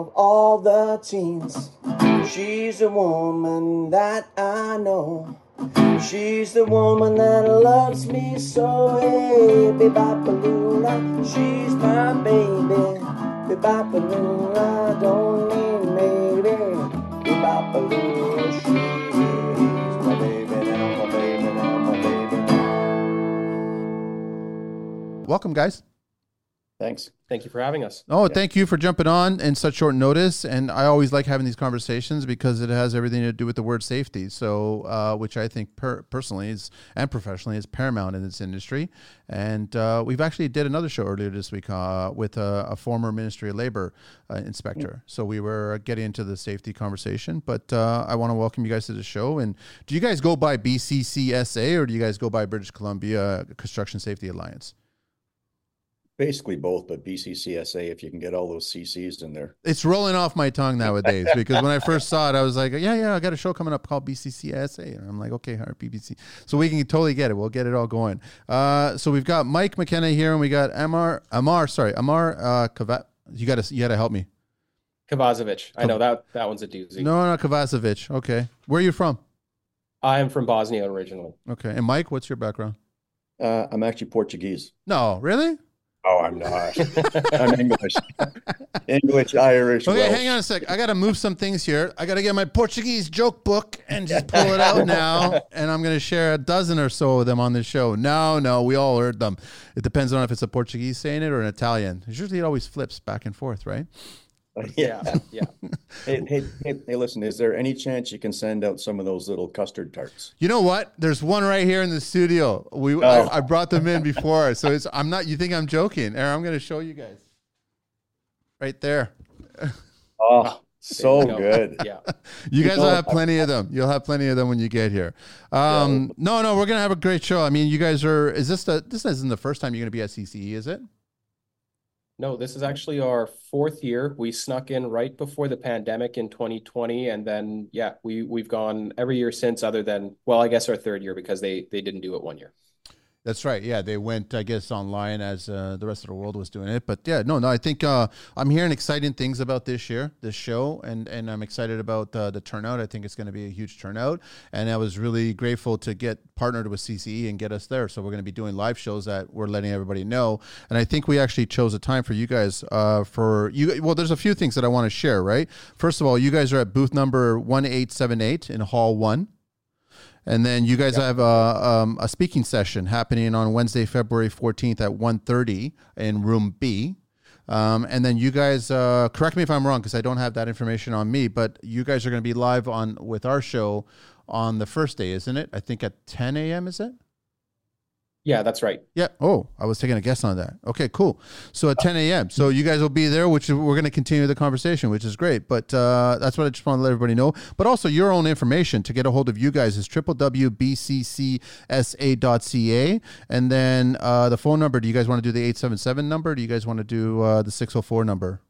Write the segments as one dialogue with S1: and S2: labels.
S1: of all the teens. She's a woman that I know. She's the woman that loves me so. Hey, Bebopalula, she's my baby. Bebopalula, don't need maybe. Bebopalula, she's my baby now, my baby now, my baby now.
S2: Welcome, guys.
S3: Thanks.
S4: Thank you for having us.
S2: Oh, thank you for jumping on in such short notice. And I always like having these conversations because it has everything to do with the word safety. So, uh, which I think per- personally is and professionally is paramount in this industry. And uh, we've actually did another show earlier this week uh, with a, a former Ministry of Labor uh, inspector. So we were getting into the safety conversation. But uh, I want to welcome you guys to the show. And do you guys go by BCCSA or do you guys go by British Columbia Construction Safety Alliance?
S3: Basically both, but BCCSA, if you can get all those CCs in there.
S2: It's rolling off my tongue nowadays because when I first saw it, I was like, yeah, yeah, I got a show coming up called BCCSA. And I'm like, okay, all right, BBC. So we can totally get it. We'll get it all going. Uh, so we've got Mike McKenna here and we got Ammar, Ammar, sorry, Ammar uh, Kavat. You got to, you got to help me.
S4: Kovacevic. I know that that one's a doozy.
S2: No, no, Kovacevic. Okay. Where are you from?
S4: I am from Bosnia originally.
S2: Okay. And Mike, what's your background?
S3: Uh, I'm actually Portuguese.
S2: No, really?
S3: Oh, I'm not. I'm English. English, Irish.
S2: Okay,
S3: Welsh.
S2: hang on a sec. I got to move some things here. I got to get my Portuguese joke book and just pull it out now. And I'm going to share a dozen or so of them on this show. No, no, we all heard them. It depends on if it's a Portuguese saying it or an Italian. Usually it always flips back and forth, right?
S3: Yeah.
S4: Yeah.
S3: Hey, hey, hey, hey, listen, is there any chance you can send out some of those little custard tarts?
S2: You know what? There's one right here in the studio. We
S3: Oh.
S2: I, I brought them in before, so it's I'm not. You think I'm joking? Aaron, I'm going to show you guys. Right there.
S3: Oh, so
S4: go.
S3: good.
S4: Yeah.
S2: You guys will have plenty of them. You'll have plenty of them when you get here. Um, no, no, we're gonna have a great show. I mean, you guys are. Is this the? This isn't the first time you're gonna be at CCE, is it?
S4: No, this is actually our fourth year. We snuck in right before the pandemic in 2020, and then yeah, we we've gone every year since, other than well, I guess our third year because they they didn't do it one year.
S2: That's right. Yeah, they went, I guess, online as uh, the rest of the world was doing it. But yeah, no, no. I think uh, I'm hearing exciting things about this year, this show, and and I'm excited about uh, the turnout. I think it's going to be a huge turnout, and I was really grateful to get partnered with CCE and get us there. So we're going to be doing live shows that we're letting everybody know. And I think we actually chose a time for you guys. Uh, for you, well, there's a few things that I want to share. Right. First of all, you guys are at booth number one eight seven eight in Hall One. And then you guys have a, um, a speaking session happening on Wednesday, February 14th at 1.30 in room B. Um, and then you guys, uh, correct me if I'm wrong because I don't have that information on me, but you guys are going to be live on with our show on the first day, isn't it? I think at 10 a.m. Is it?
S4: Yeah, that's right.
S2: Yeah. Oh, I was taking a guess on that. Okay, cool. So at 10 a.m. So you guys will be there, which we're going to continue the conversation, which is great. But uh, that's what I just want to let everybody know. But also, your own information to get a hold of you guys is www.bccsa.ca. And then uh, the phone number. Do you guys want to do the 877 number? Do you guys want to do uh, the 604 number?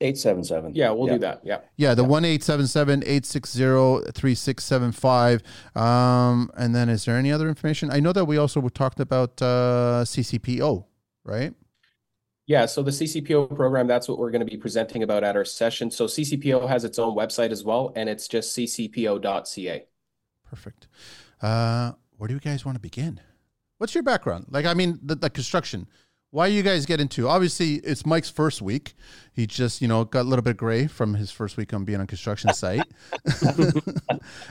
S3: 877.
S4: Yeah, we'll do that. Yeah.
S2: Yeah, the one eight seven seven eight six zero three six seven five. Um, and then is there any other information? I know that we also talked about uh, CCPO, right?
S4: Yeah, so the CCPO program, that's what we're going to be presenting about at our session. So CCPO has its own website as well, and it's just ccpo.ca.
S2: Perfect. Uh, where do you guys want to begin? What's your background? Like, I mean, the, the construction. Why you guys get into? Obviously, it's Mike's first week. He just, you know, got a little bit gray from his first week on being on construction site,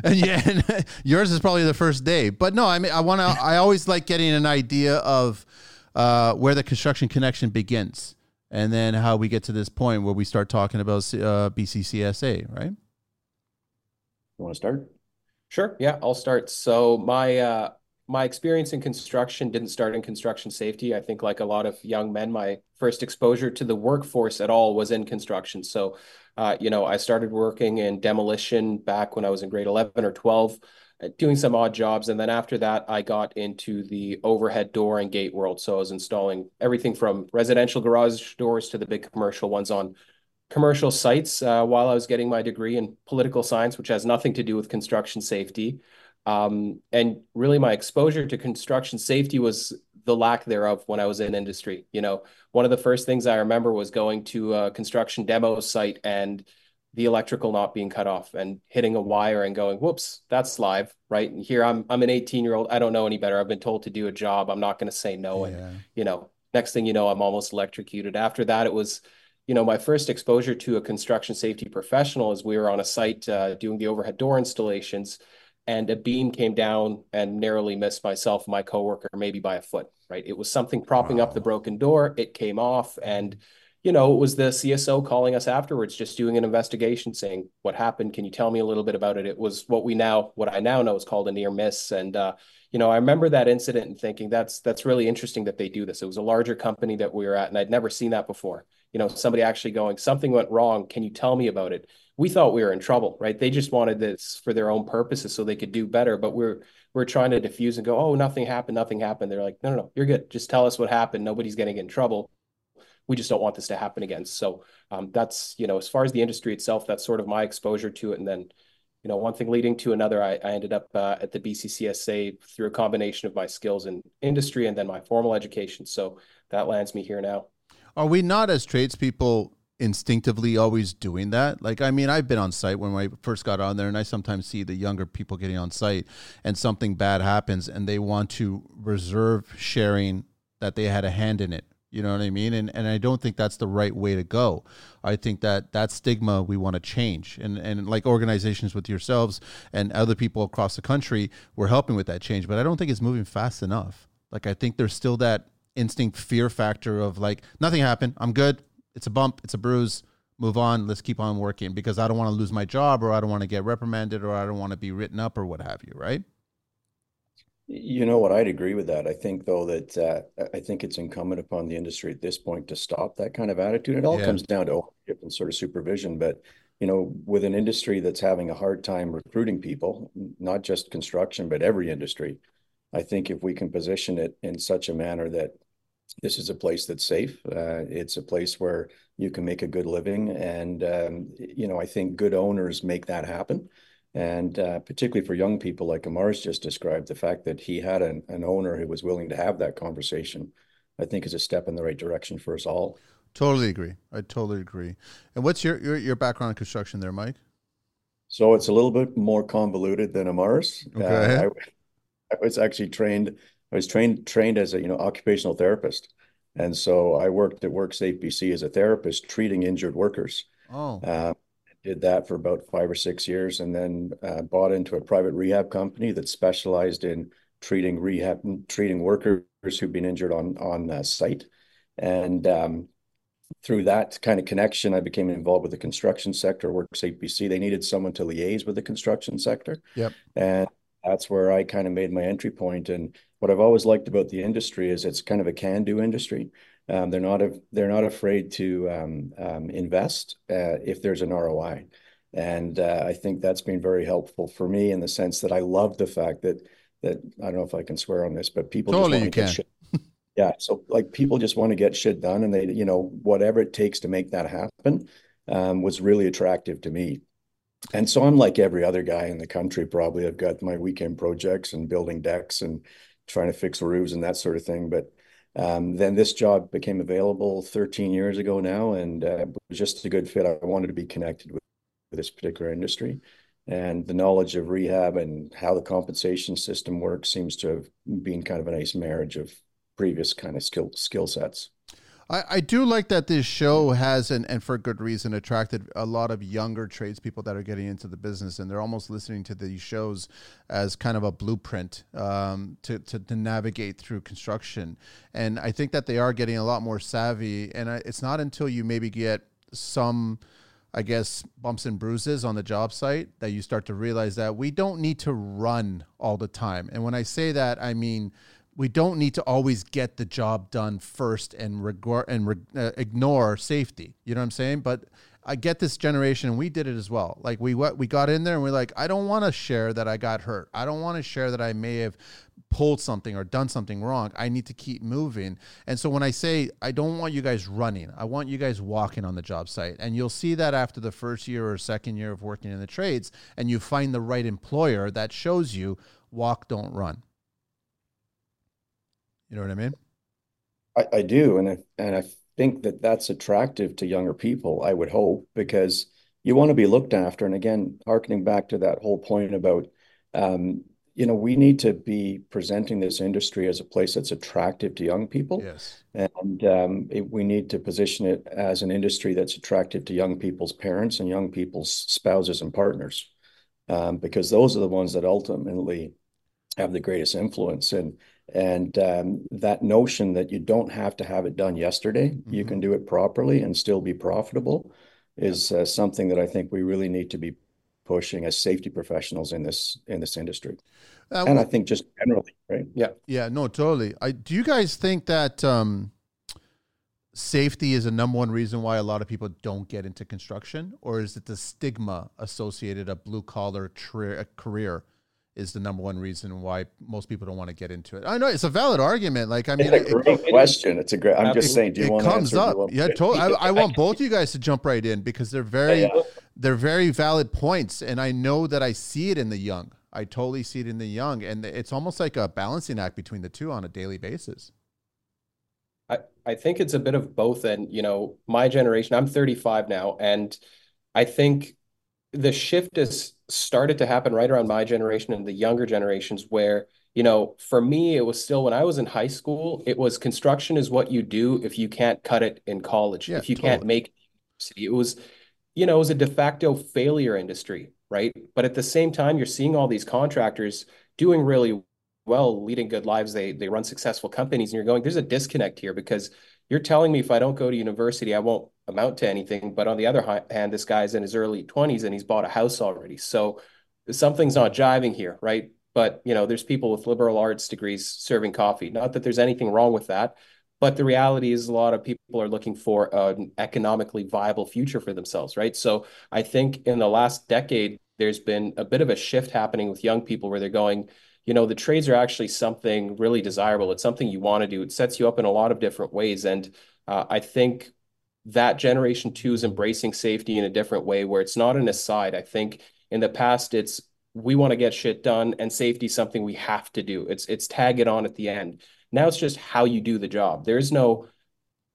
S2: and yeah, and yours is probably the first day. But no, I mean, I want to. I always like getting an idea of uh, where the construction connection begins, and then how we get to this point where we start talking about uh, BCCSA, right?
S3: You want to start?
S4: Sure. Yeah, I'll start. So my uh my experience in construction didn't start in construction safety. I think like a lot of young men, my first exposure to the workforce at all was in construction. So uh, you know, I started working in demolition back when I was in grade 11 or 12, uh, doing some odd jobs. And then after that, I got into the overhead door and gate world. So I was installing everything from residential garage doors to the big commercial ones on commercial sites uh, while I was getting my degree in political science, which has nothing to do with construction safety. Um, and really, my exposure to construction safety was the lack thereof when I was in industry. You know, one of the first things I remember was going to a construction demo site and the electrical not being cut off and hitting a wire and going, whoops, that's live, right? And here I'm I'm an 18 year old. I don't know any better. I've been told to do a job. I'm not going to say no. Yeah. And you know, next thing you know, I'm almost electrocuted. After that, it was, you know, my first exposure to a construction safety professional is we were on a site uh, doing the overhead door installations, and a beam came down and narrowly missed myself and my coworker maybe by a foot. Right? It was something propping wow. up the broken door. It came off and you know, it was the CSO calling us afterwards, just doing an investigation, saying, "What happened? Can you tell me a little bit about it?" It was what we now, what I now know, is called a near miss. And uh, you know, I remember that incident and thinking, "That's that's really interesting that they do this." It was a larger company that we were at, and I'd never seen that before. You know, somebody actually going, "Something went wrong. Can you tell me about it?" We thought we were in trouble, right? They just wanted this for their own purposes so they could do better, but we're we're trying to diffuse and go, "Oh, nothing happened. Nothing happened." They're like, "No, no, no, you're good. Just tell us what happened. Nobody's going to get in trouble." we just don't want this to happen again. So um, that's, you know, as far as the industry itself, that's sort of my exposure to it. And then, you know, one thing leading to another, I, I ended up uh, at the BCCSA through a combination of my skills in industry and then my formal education. So that lands me here now.
S2: Are we not as tradespeople instinctively always doing that. Like, I mean, I've been on site when I first got on there, and I sometimes see the younger people getting on site, and something bad happens, and they want to reserve sharing that they had a hand in it you know what I mean? And and I don't think that's the right way to go. I think that that stigma we want to change. And and like organizations with yourselves and other people across the country, we're helping with that change. But I don't think it's moving fast enough. Like I think there's still that instinct fear factor of like nothing happened. I'm good. It's a bump. It's a bruise. Move on. Let's keep on working because I don't want to lose my job or I don't want to get reprimanded or I don't want to be written up or what have you. Right.
S3: You know what? I'd agree with that. I think, though, that uh, I think it's incumbent upon the industry at this point to stop that kind of attitude. It all yeah. comes down to ownership and sort of supervision. But, you know, with an industry that's having a hard time recruiting people, not just construction, but every industry, I think if we can position it in such a manner that this is a place that's safe, uh, it's a place where you can make a good living. And, um, you know, I think good owners make that happen. And uh, particularly for young people, like Ammar's just described, the fact that he had an, an owner who was willing to have that conversation, I think is a step in the right direction for us all.
S2: Totally agree. I totally agree. And what's your, your, your background in construction there, Mike?
S3: So it's a little bit more convoluted than Ammar's. Okay. Uh, I, I was actually trained. I was trained trained as a you know occupational therapist, and so I worked at WorkSafe BC as a therapist treating injured workers. Oh. Uh, did that for about five or six years, and then uh, bought into a private rehab company that specialized in treating rehab, treating workers who've been injured on on uh, site. And um, through that kind of connection, I became involved with the construction sector. WorkSafe BC. They needed someone to liaise with the construction sector.
S2: Yep.
S3: And that's where I kind of made my entry point. And what I've always liked about the industry is it's kind of a can-do industry. Um, they're not they're not afraid to um, um, invest uh, if there's an ROI, and uh, I think that's been very helpful for me in the sense that I love the fact that that I don't know if I can swear on this, but people
S2: totally just want to get
S3: shit. Yeah, so like people just want to get shit done, and they you know whatever it takes to make that happen um, was really attractive to me. And so I'm like every other guy in the country. Probably I've got my weekend projects and building decks and trying to fix roofs and that sort of thing, but um, then this job became available 13 years ago now, and uh, it was just a good fit. I wanted to be connected with, with this particular industry, and the knowledge of rehab and how the compensation system works seems to have been kind of a nice marriage of previous kind of skill skill sets.
S2: I, I do like that this show has, and, and for good reason, attracted a lot of younger tradespeople that are getting into the business, and they're almost listening to these shows as kind of a blueprint um, to, to, to, navigate through construction. And I think that they are getting a lot more savvy, and it's not until you maybe get some. I guess bumps and bruises on the job site that you start to realize that we don't need to run all the time. And when I say that, I mean we don't need to always get the job done first and regard and re- uh, ignore safety. You know what I'm saying? But I get this generation, and we did it as well. Like we what we got in there, and we're like, I don't want to share that I got hurt. I don't want to share that I may have pulled something or done something wrong. I need to keep moving. And so when I say I don't want you guys running, I want you guys walking on the job site. And you'll see that after the first year or second year of working in the trades and you find the right employer that shows you walk, don't run. You know what I mean?
S3: I, I do, and I and I think that that's attractive to younger people. I would hope because you want to be looked after. And again, harkening back to that whole point about, um, you know, we need to be presenting this industry as a place that's attractive to young people.
S2: Yes.
S3: And um, it, we need to position it as an industry that's attractive to young people's parents and young people's spouses and partners, um, because those are the ones that ultimately have the greatest influence. And and um, that notion that you don't have to have it done yesterday, mm-hmm. you can do it properly and still be profitable, is uh, something that I think we really need to be pushing as safety professionals in this in this industry. Uh, and I think just generally, right?
S2: Yeah, yeah, no, totally. I do. You guys think that um, safety is a number one reason why a lot of people don't get into construction, or is it the stigma associated a blue collar career? Is the number one reason why most people don't want to get into it. I know it's a valid argument. Like I mean,
S3: it's a great it, question. It's a great. I'm just saying. Do you
S2: it
S3: want
S2: comes
S3: to
S2: up? Yeah, totally. I, I, want both you guys to jump right in because they're very, yeah, yeah. they're very valid points, and I know that I see it in the young. I totally see it in the young, and it's almost like a balancing act between the two on a daily basis.
S4: I I think it's a bit of both, and you know, my generation. I'm 35 now, and I think the shift has started to happen right around my generation and the younger generations where you know for me it was still when i was in high school it was construction is what you do if you can't cut it in college yeah, if you totally. can't make it It was you know it was a de facto failure industry right? But at the same time you're seeing all these contractors doing really well leading good lives. They they run successful companies and you're going there's a disconnect here because you're telling me if I don't go to university, I won't amount to anything. But on the other hand, this guy's in his early 20s and he's bought a house already. So something's not jiving here, right? But you know, there's people with liberal arts degrees serving coffee. Not that there's anything wrong with that, but the reality is a lot of people are looking for an economically viable future for themselves, right? So I think in the last decade, there's been a bit of a shift happening with young people where they're going, you know, the trades are actually something really desirable. It's something you want to do. It sets you up in a lot of different ways. And uh, I think that generation two is embracing safety in a different way where it's not an aside. I think in the past, it's we want to get shit done and safety is something we have to do. It's it's tag it on at the end. Now it's just how you do the job. There's no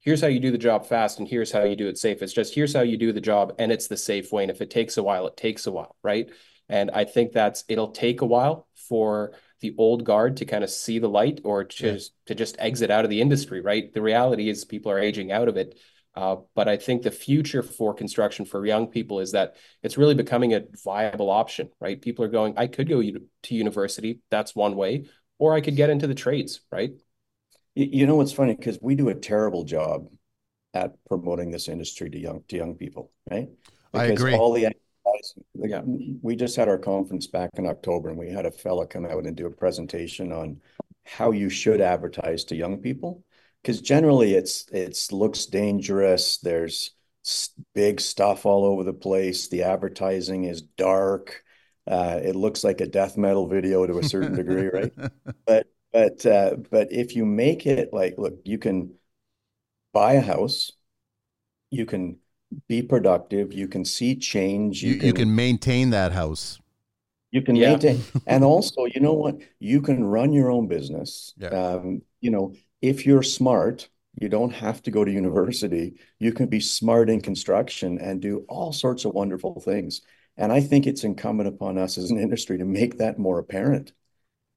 S4: here's how you do the job fast and here's how you do it safe. It's just here's how you do the job and it's the safe way. And if it takes a while, it takes a while, right? And I think that's it'll take a while for the old guard to kind of see the light or to, yeah. to just exit out of the industry, right? The reality is people are aging out of it. Uh, but I think the future for construction for young people is that it's really becoming a viable option, right? People are going, I could go to university, that's one way, or I could get into the trades, right?
S3: You know what's funny because we do a terrible job at promoting this industry to young to young people, right?
S2: Because I agree.
S3: All the yeah, we just had our conference back in October, and we had a fellow come out and do a presentation on how you should advertise to young people. Because generally, it's it's looks dangerous. There's big stuff all over the place. The advertising is dark. Uh, it looks like a death metal video to a certain degree, right? But but uh, but if you make it like, look, you can buy a house, you can be productive. You can see change.
S2: You, you, can, you can maintain that house.
S3: You can yeah. maintain. and also, you know what? You can run your own business. Yeah. Um, you know, if you're smart, you don't have to go to university. You can be smart in construction and do all sorts of wonderful things. And I think it's incumbent upon us as an industry to make that more apparent.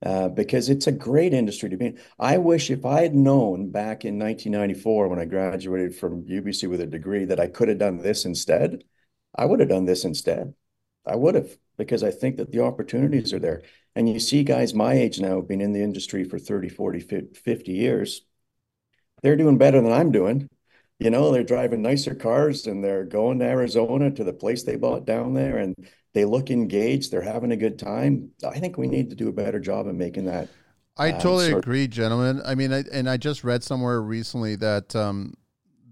S3: Uh, because it's a great industry to be in. I wish if I had known back in 1994 when I graduated from UBC with a degree that I could have done this instead, I would have done this instead. I would have, because I think that the opportunities are there. And you see guys my age now being in the industry for 30, 40, 50 years. They're doing better than I'm doing. You know, they're driving nicer cars and they're going to Arizona to the place they bought down there. And they look engaged. They're having a good time. I think we need to do a better job of making that.
S2: I um, totally agree, gentlemen. I mean, I, and I just read somewhere recently that um,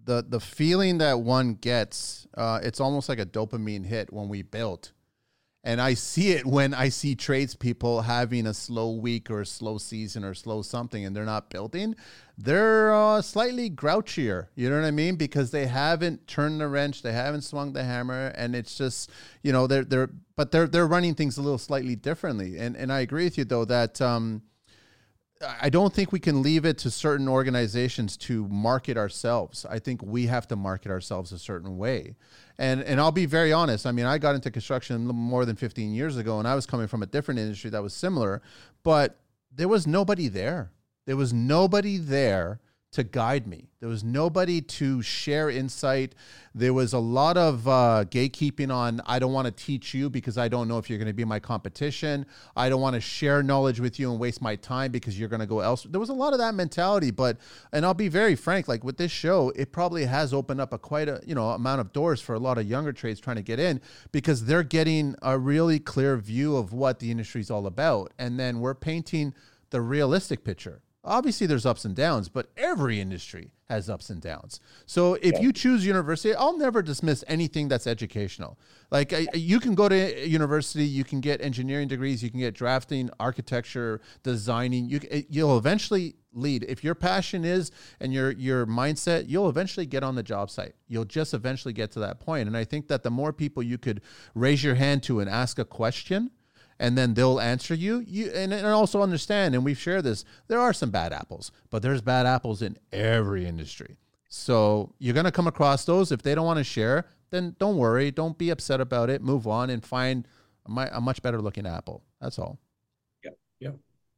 S2: the the feeling that one gets, uh, it's almost like a dopamine hit when we built, And I see it when I see tradespeople having a slow week or a slow season or slow something and they're not building. They're uh, slightly grouchier. You know what I mean? Because they haven't turned the wrench, they haven't swung the hammer, and it's just you know they're they're but they're they're running things a little slightly differently. And and I agree with you though that um, I don't think we can leave it to certain organizations to market ourselves. I think we have to market ourselves a certain way. And and I'll be very honest. I mean, I got into construction more than 15 years ago and I was coming from a different industry that was similar, but there was nobody there. There was nobody there to guide me. There was nobody to share insight. There was a lot of uh, gatekeeping on, I don't want to teach you because I don't know if you're going to be my competition. I don't want to share knowledge with you and waste my time because you're going to go elsewhere. There was a lot of that mentality, but, and I'll be very frank, like with this show, it probably has opened up a quite a, you know, amount of doors for a lot of younger trades trying to get in because they're getting a really clear view of what the industry is all about. And then we're painting the realistic picture Obviously, there's ups and downs, but every industry has ups and downs. So if yeah. you choose university, I'll never dismiss anything that's educational. Like you can go to university, you can get engineering degrees, you can get drafting, architecture, designing. You you'll eventually lead if your passion is and your your mindset. You'll eventually get on the job site. You'll just eventually get to that point. And I think that the more people you could raise your hand to and ask a question and then they'll answer you. You and, and also understand, and we've shared this. There are some bad apples, but there's bad apples in every industry. So you're gonna come across those. If they don't want to share, then don't worry. Don't be upset about it. Move on and find a, much better looking apple. That's all.
S3: Yeah, yeah.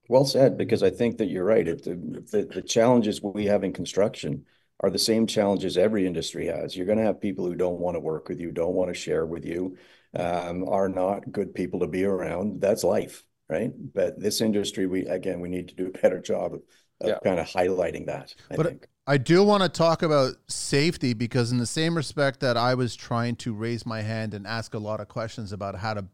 S3: Well said. Because I think that you're right. It, the, the the challenges we have in construction are the same challenges every industry has. You're going to have people who don't want to work with you, don't want to share with you um, are not good people to be around. That's life, right? But this industry, we again, we need to do a better job of, of yeah. kind of highlighting that. I
S2: but
S3: think.
S2: I do want to talk about safety because, in the same respect that I was trying to raise my hand and ask a lot of questions about how to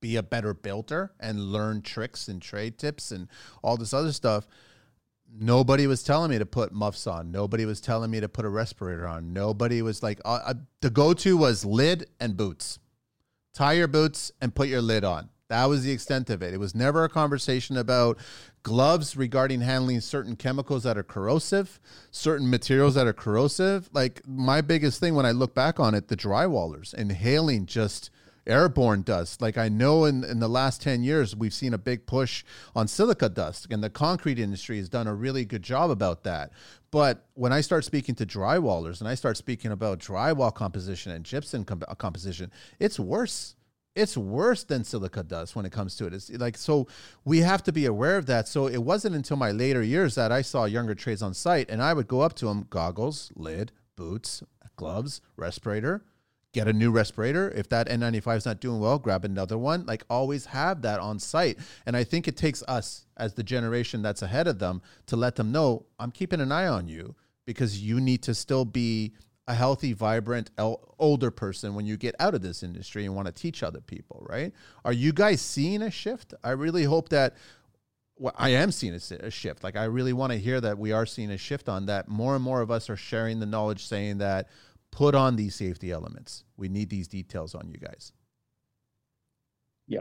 S2: be a better builder and learn tricks and trade tips and all this other stuff nobody was telling me to put muffs on. Nobody was telling me to put a respirator on. Nobody was like, uh, uh the go to was lid and boots tie your boots and put your lid on. That was the extent of it. It was never a conversation about gloves regarding handling certain chemicals that are corrosive, certain materials that are corrosive. Like my biggest thing when I look back on it, the drywallers inhaling just airborne dust. Like I know in, in the last 10 years, we've seen a big push on silica dust, and the concrete industry has done a really good job about that. But when I start speaking to drywallers and I start speaking about drywall composition and gypsum uh, composition, it's worse. It's worse than silica dust when it comes to it. It's like so we have to be aware of that. So it wasn't until my later years that I saw younger trades on site and I would go up to them, goggles, lid, boots, gloves, respirator, get a new respirator. If that N95 is not doing well, grab another one. Like always have that on site. And I think it takes us as the generation that's ahead of them to let them know I'm keeping an eye on you because you need to still be a healthy, vibrant, el- older person when you get out of this industry and want to teach other people, right? Are you guys seeing a shift? I really hope that well, I am seeing a, a shift. Like I really want to hear that we are seeing a shift on that. More and more of us are sharing the knowledge, saying that put on these safety elements. We need these details on you guys.
S3: Yeah.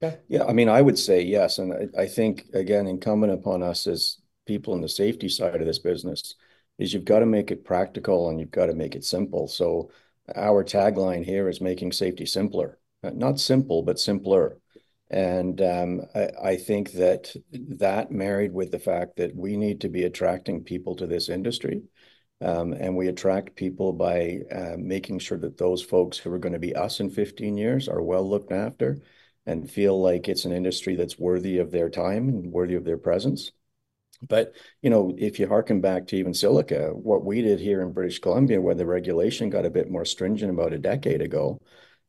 S3: Yeah. Yeah. I mean, I would say yes. And I, I think, again, incumbent upon us as people in the safety side of this business is you've got to make it practical and you've got to make it simple. So our tagline here is making safety simpler, not simple, but simpler. And um, I, I, think that that married with the fact that we need to be attracting people to this industry and we attract people by uh, making sure that those folks who are going to be us in 15 years are well looked after and feel like it's an industry that's worthy of their time and worthy of their presence. But, you know, if you harken back to even silica, what we did here in British Columbia, where the regulation got a bit more stringent about a decade ago,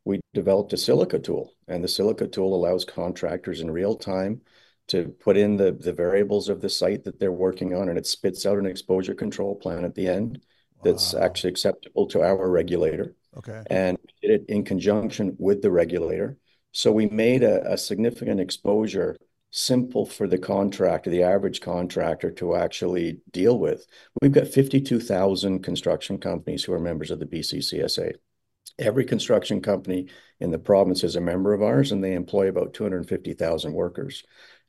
S3: we developed a silica tool. And the silica tool allows contractors in real time to put in the, the variables of the site that they're working on, and it spits out an exposure control plan at the end that's wow. actually acceptable to our regulator.
S2: Okay.
S3: And did it in conjunction with the regulator. So we made a, a significant exposure simple for the contractor, the average contractor to actually deal with. We've got 52,000 construction companies who are members of the BCCSA. Every construction company in the province is a member of ours, and they employ about 250,000 workers.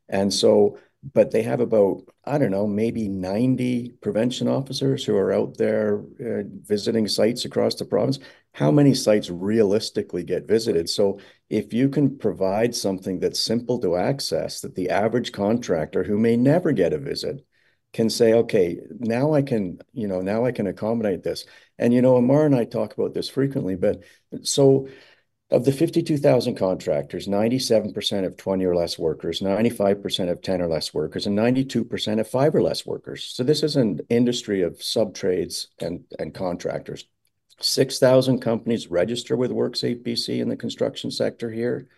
S3: And so, but they have about, I don't know, maybe 90 prevention officers who are out there uh, visiting sites across the province. How many sites realistically get visited? So if you can provide something that's simple to access, that the average contractor who may never get a visit can say, okay, now I can, you know, now I can accommodate this. And, you know, Ammar and I talk about this frequently, but so of the 52,000 contractors, 97% have 20 or less workers, 95% have 10 or less workers, and 92% have five or less workers. So this is an industry of sub-trades and, and contractors. 6,000 companies register with WorkSafe BC in the construction sector here,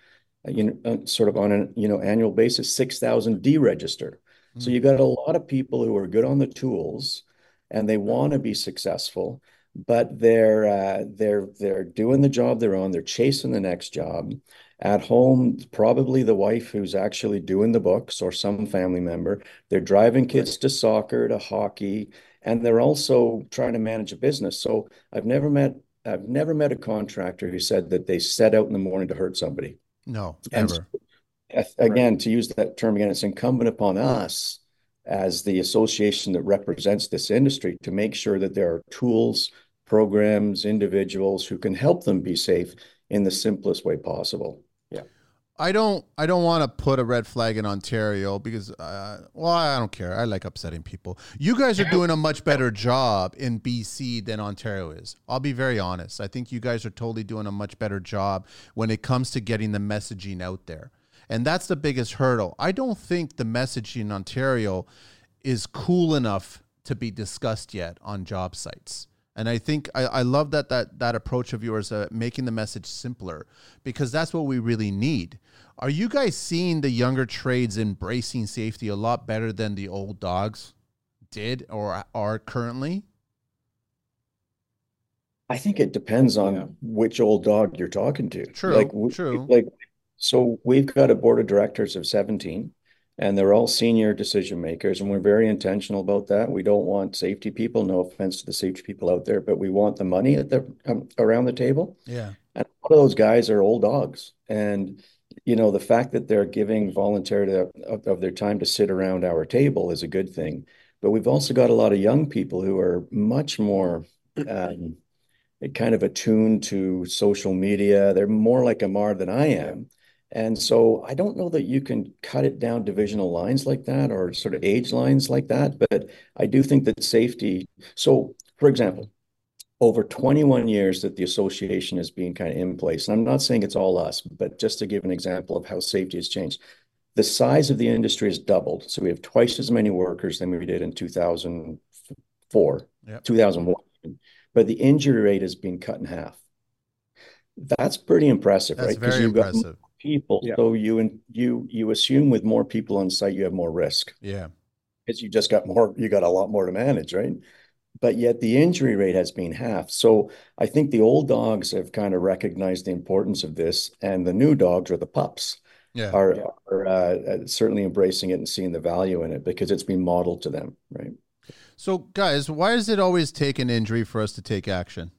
S3: uh, you know, uh, sort of on an you know annual basis. 6,000 deregister. So you've got a lot of people who are good on the tools, and they want to be successful but they're uh, they're they're doing the job they're on. They're chasing the next job. At home, probably the wife who's actually doing the books or some family member. They're driving kids to soccer, to hockey, and they're also trying to manage a business. So I've never met I've never met a contractor who said that they set out in the morning to hurt somebody.
S2: No, ever.
S3: again, to use that term again, it's incumbent upon us as the association that represents this industry to make sure that there are tools, programs, individuals who can help them be safe in the simplest way possible.
S2: Yeah. I don't I don't want to put a red flag in Ontario because uh, well I don't care. I like upsetting people. You guys are doing a much better job in BC than Ontario is. I'll be very honest. I think you guys are totally doing a much better job when it comes to getting the messaging out there. And that's the biggest hurdle. I don't think the messaging in Ontario is cool enough to be discussed yet on job sites. And I think I, I love that that that approach of yours, uh, making the message simpler, because that's what we really need. Are you guys seeing the younger trades embracing safety a lot better than the old dogs did or are currently?
S3: I think it depends on yeah. which old dog you're talking to.
S2: True. Like, true.
S3: Like, so we've got a board of directors of 17 and they're all senior decision makers and we're very intentional about that. We don't want safety people no offense to the safety people out there but we want the money at the um, around the table.
S2: Yeah.
S3: And a lot of those guys are old dogs and you know the fact that they're giving voluntarily of, of their time to sit around our table is a good thing. But we've also got a lot of young people who are much more um, kind of attuned to social media. They're more like ammar than i am and so I don't know that you can cut it down divisional lines like that or sort of age lines like that, but I do think that safety. So, for example, over 21 years that the association has been kind of in place, and I'm not saying it's all us, but just to give an example of how safety has changed, the size of the industry has doubled. So we have twice as many workers than we did in 2004, yep. 2001, but the injury rate has been cut in half. That's pretty impressive,
S2: That's
S3: right?
S2: Very impressive
S3: people. Yeah. So you and you you assume with more people on site, you have more risk.
S2: Yeah.
S3: Because you just got more, you got a lot more to manage, right? But yet the injury rate has been half. So I think the old dogs have kind of recognized the importance of this, and the new dogs or the pups
S2: yeah.
S3: are,
S2: yeah.
S3: are uh, certainly embracing it and seeing the value in it because it's been modeled to them, right?
S2: So, guys, why does it always take an injury for us to take action?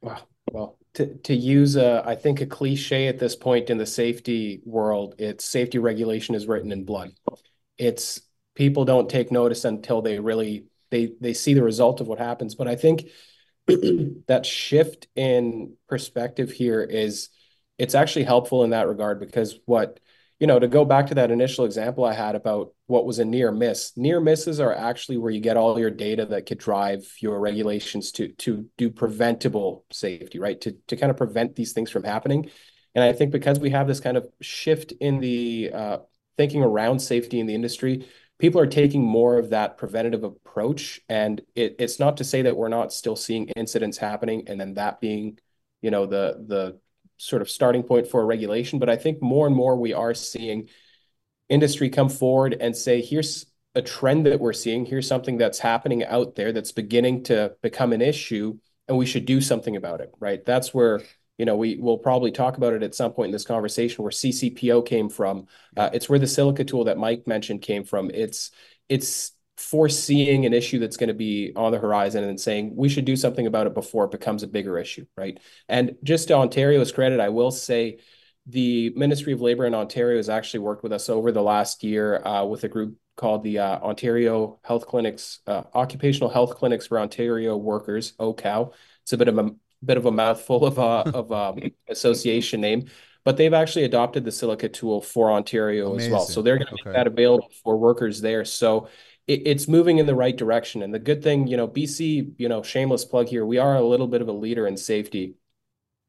S4: Wow. Well, to, to use a, I think a cliche at this point in the safety world, it's safety regulation is written in blood. It's people don't take notice until they really they they see the result of what happens. But I think that shift in perspective here is it's actually helpful in that regard because what you know, to go back to that initial example I had about what was a near miss, near misses are actually where you get all your data that could drive your regulations to to do preventable safety, right? To to kind of prevent these things from happening. And I think because we have this kind of shift in the uh, thinking around safety in the industry, people are taking more of that preventative approach. And it, it's not to say that we're not still seeing incidents happening, and then that being, you know, the the sort of starting point for a regulation. But I think more and more we are seeing industry come forward and say, here's a trend that we're seeing. Here's something that's happening out there that's beginning to become an issue, and we should do something about it, right? That's where you know we will probably talk about it at some point in this conversation where CCPO came from. Uh, it's where the silica tool that Mike mentioned came from. It's it's foreseeing an issue that's going to be on the horizon and saying we should do something about it before it becomes a bigger issue, right? And just to Ontario's credit, I will say the Ministry of Labor in Ontario has actually worked with us over the last year uh, with a group called the uh, Ontario Health Clinics, uh, Occupational Health Clinics for Ontario Workers, OHCOW. It's a bit of a bit of a mouthful of a of um, association name, but they've actually adopted the Silica tool for Ontario Amazing. as well. So they're going to okay. make that available for workers there. So it's moving in the right direction. And the good thing, you know, BC, you know, shameless plug here, we are a little bit of a leader in safety.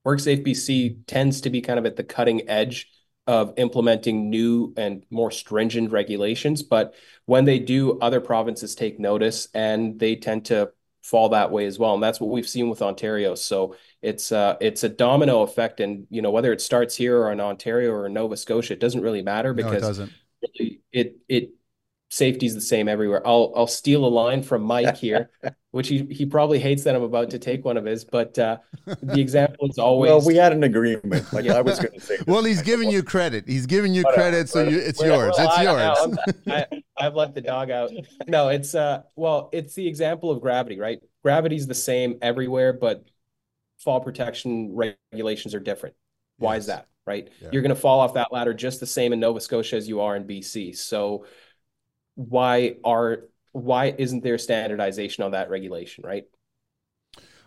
S4: WorkSafe BC tends to be kind of at the cutting edge of implementing new and more stringent regulations. But when they do, other provinces take notice and they tend to fall that way as well. And that's what we've seen with Ontario. So it's uh it's a domino effect. And you know, whether it starts here or in Ontario or in Nova Scotia, it doesn't really matter because
S2: no,
S4: it, it it safety is the same everywhere. I'll I'll steal a line from Mike here, which he he probably hates that I'm about to take one of his, but uh, the example is always.
S3: Well, we had an agreement. Like I was going to say.
S2: well, he's giving you credit. He's giving you credit, so you, it's yours. Well, it's I, yours.
S4: I, I've let the dog out. No, it's uh, well, it's the example of gravity, right? Gravity's the same everywhere, but fall protection regulations are different. Why yes. is that? Right? Yeah. You're going to fall off that ladder just the same in Nova Scotia as you are in BC. So why are why isn't there standardization on that regulation, right?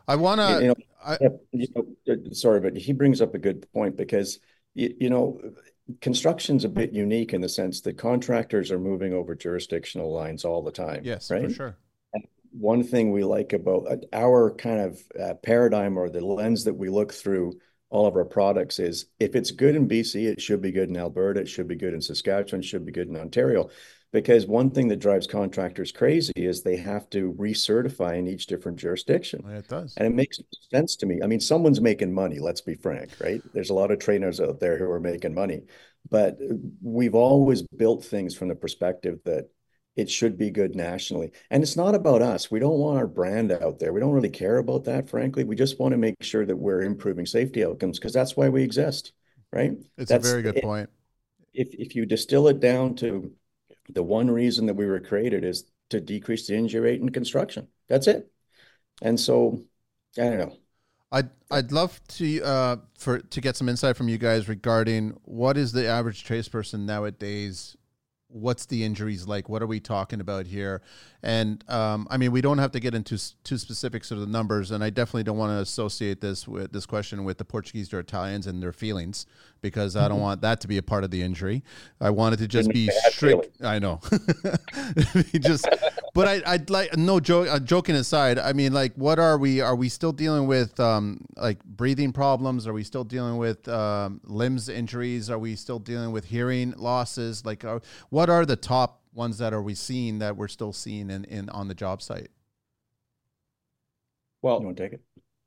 S2: I want to. You know, I,
S3: you know, sorry, but he brings up a good point because you, you know construction's a bit unique in the sense that contractors are moving over jurisdictional lines all the time.
S2: Yes,
S3: right?
S2: for sure.
S3: And one thing we like about uh, our kind of uh, paradigm or the lens that we look through all of our products is if it's good in BC, it should be good in Alberta, it should be good in Saskatchewan, it should be good in Ontario because one thing that drives contractors crazy is they have to recertify in each different jurisdiction.
S2: It does.
S3: And it makes sense to me. I mean, someone's making money, let's be frank, right? There's a lot of trainers out there who are making money, but we've always built things from the perspective that it should be good nationally. And it's not about us. We don't want our brand out there. We don't really care about that, frankly. We just want to make sure that we're improving safety outcomes because that's why we exist, right?
S2: It's
S3: that's,
S2: a very good it, point.
S3: If if you distill it down to the one reason that we were created is to decrease the injury rate in construction. That's it. And so, I don't know.
S2: I'd I'd love to uh for to get some insight from you guys regarding what is the average tradesperson nowadays what's the injuries like? What are we talking about here? And um, I mean, we don't have to get into too specifics of the numbers, and I definitely don't want to associate this with this question with the Portuguese or Italians and their feelings because I don't mm-hmm. want that to be a part of the injury. I wanted to just be strict. I know, just, but I, I'd like no joke. Uh, joking aside, I mean, like, what are we? Are we still dealing with um, like breathing problems? Are we still dealing with um, limbs injuries? Are we still dealing with hearing losses? Like, are, what are the top ones that are we seeing that we're still seeing in, in on the job site?
S4: Well,
S3: you want to take it?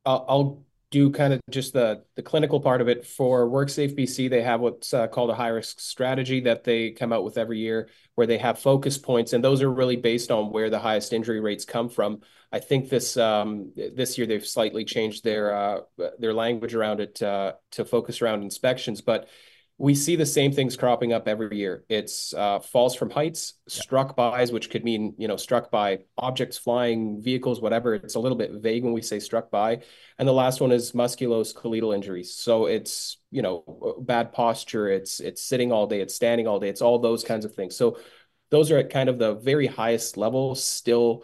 S4: I'll, I'll do kind of just the the clinical part of it for WorkSafe BC. They have what's uh, called a high risk strategy that they come out with every year, where they have focus points, and those are really based on where the highest injury rates come from. I think this um, this year they've slightly changed their uh, their language around it uh, to focus around inspections, but we see the same things cropping up every year. It's uh, falls from heights, yeah. struck bys, which could mean you know struck by objects, flying vehicles, whatever. It's a little bit vague when we say struck by. And the last one is musculoskeletal injuries. So it's you know bad posture. It's it's sitting all day. It's standing all day. It's all those kinds of things. So those are at kind of the very highest level, still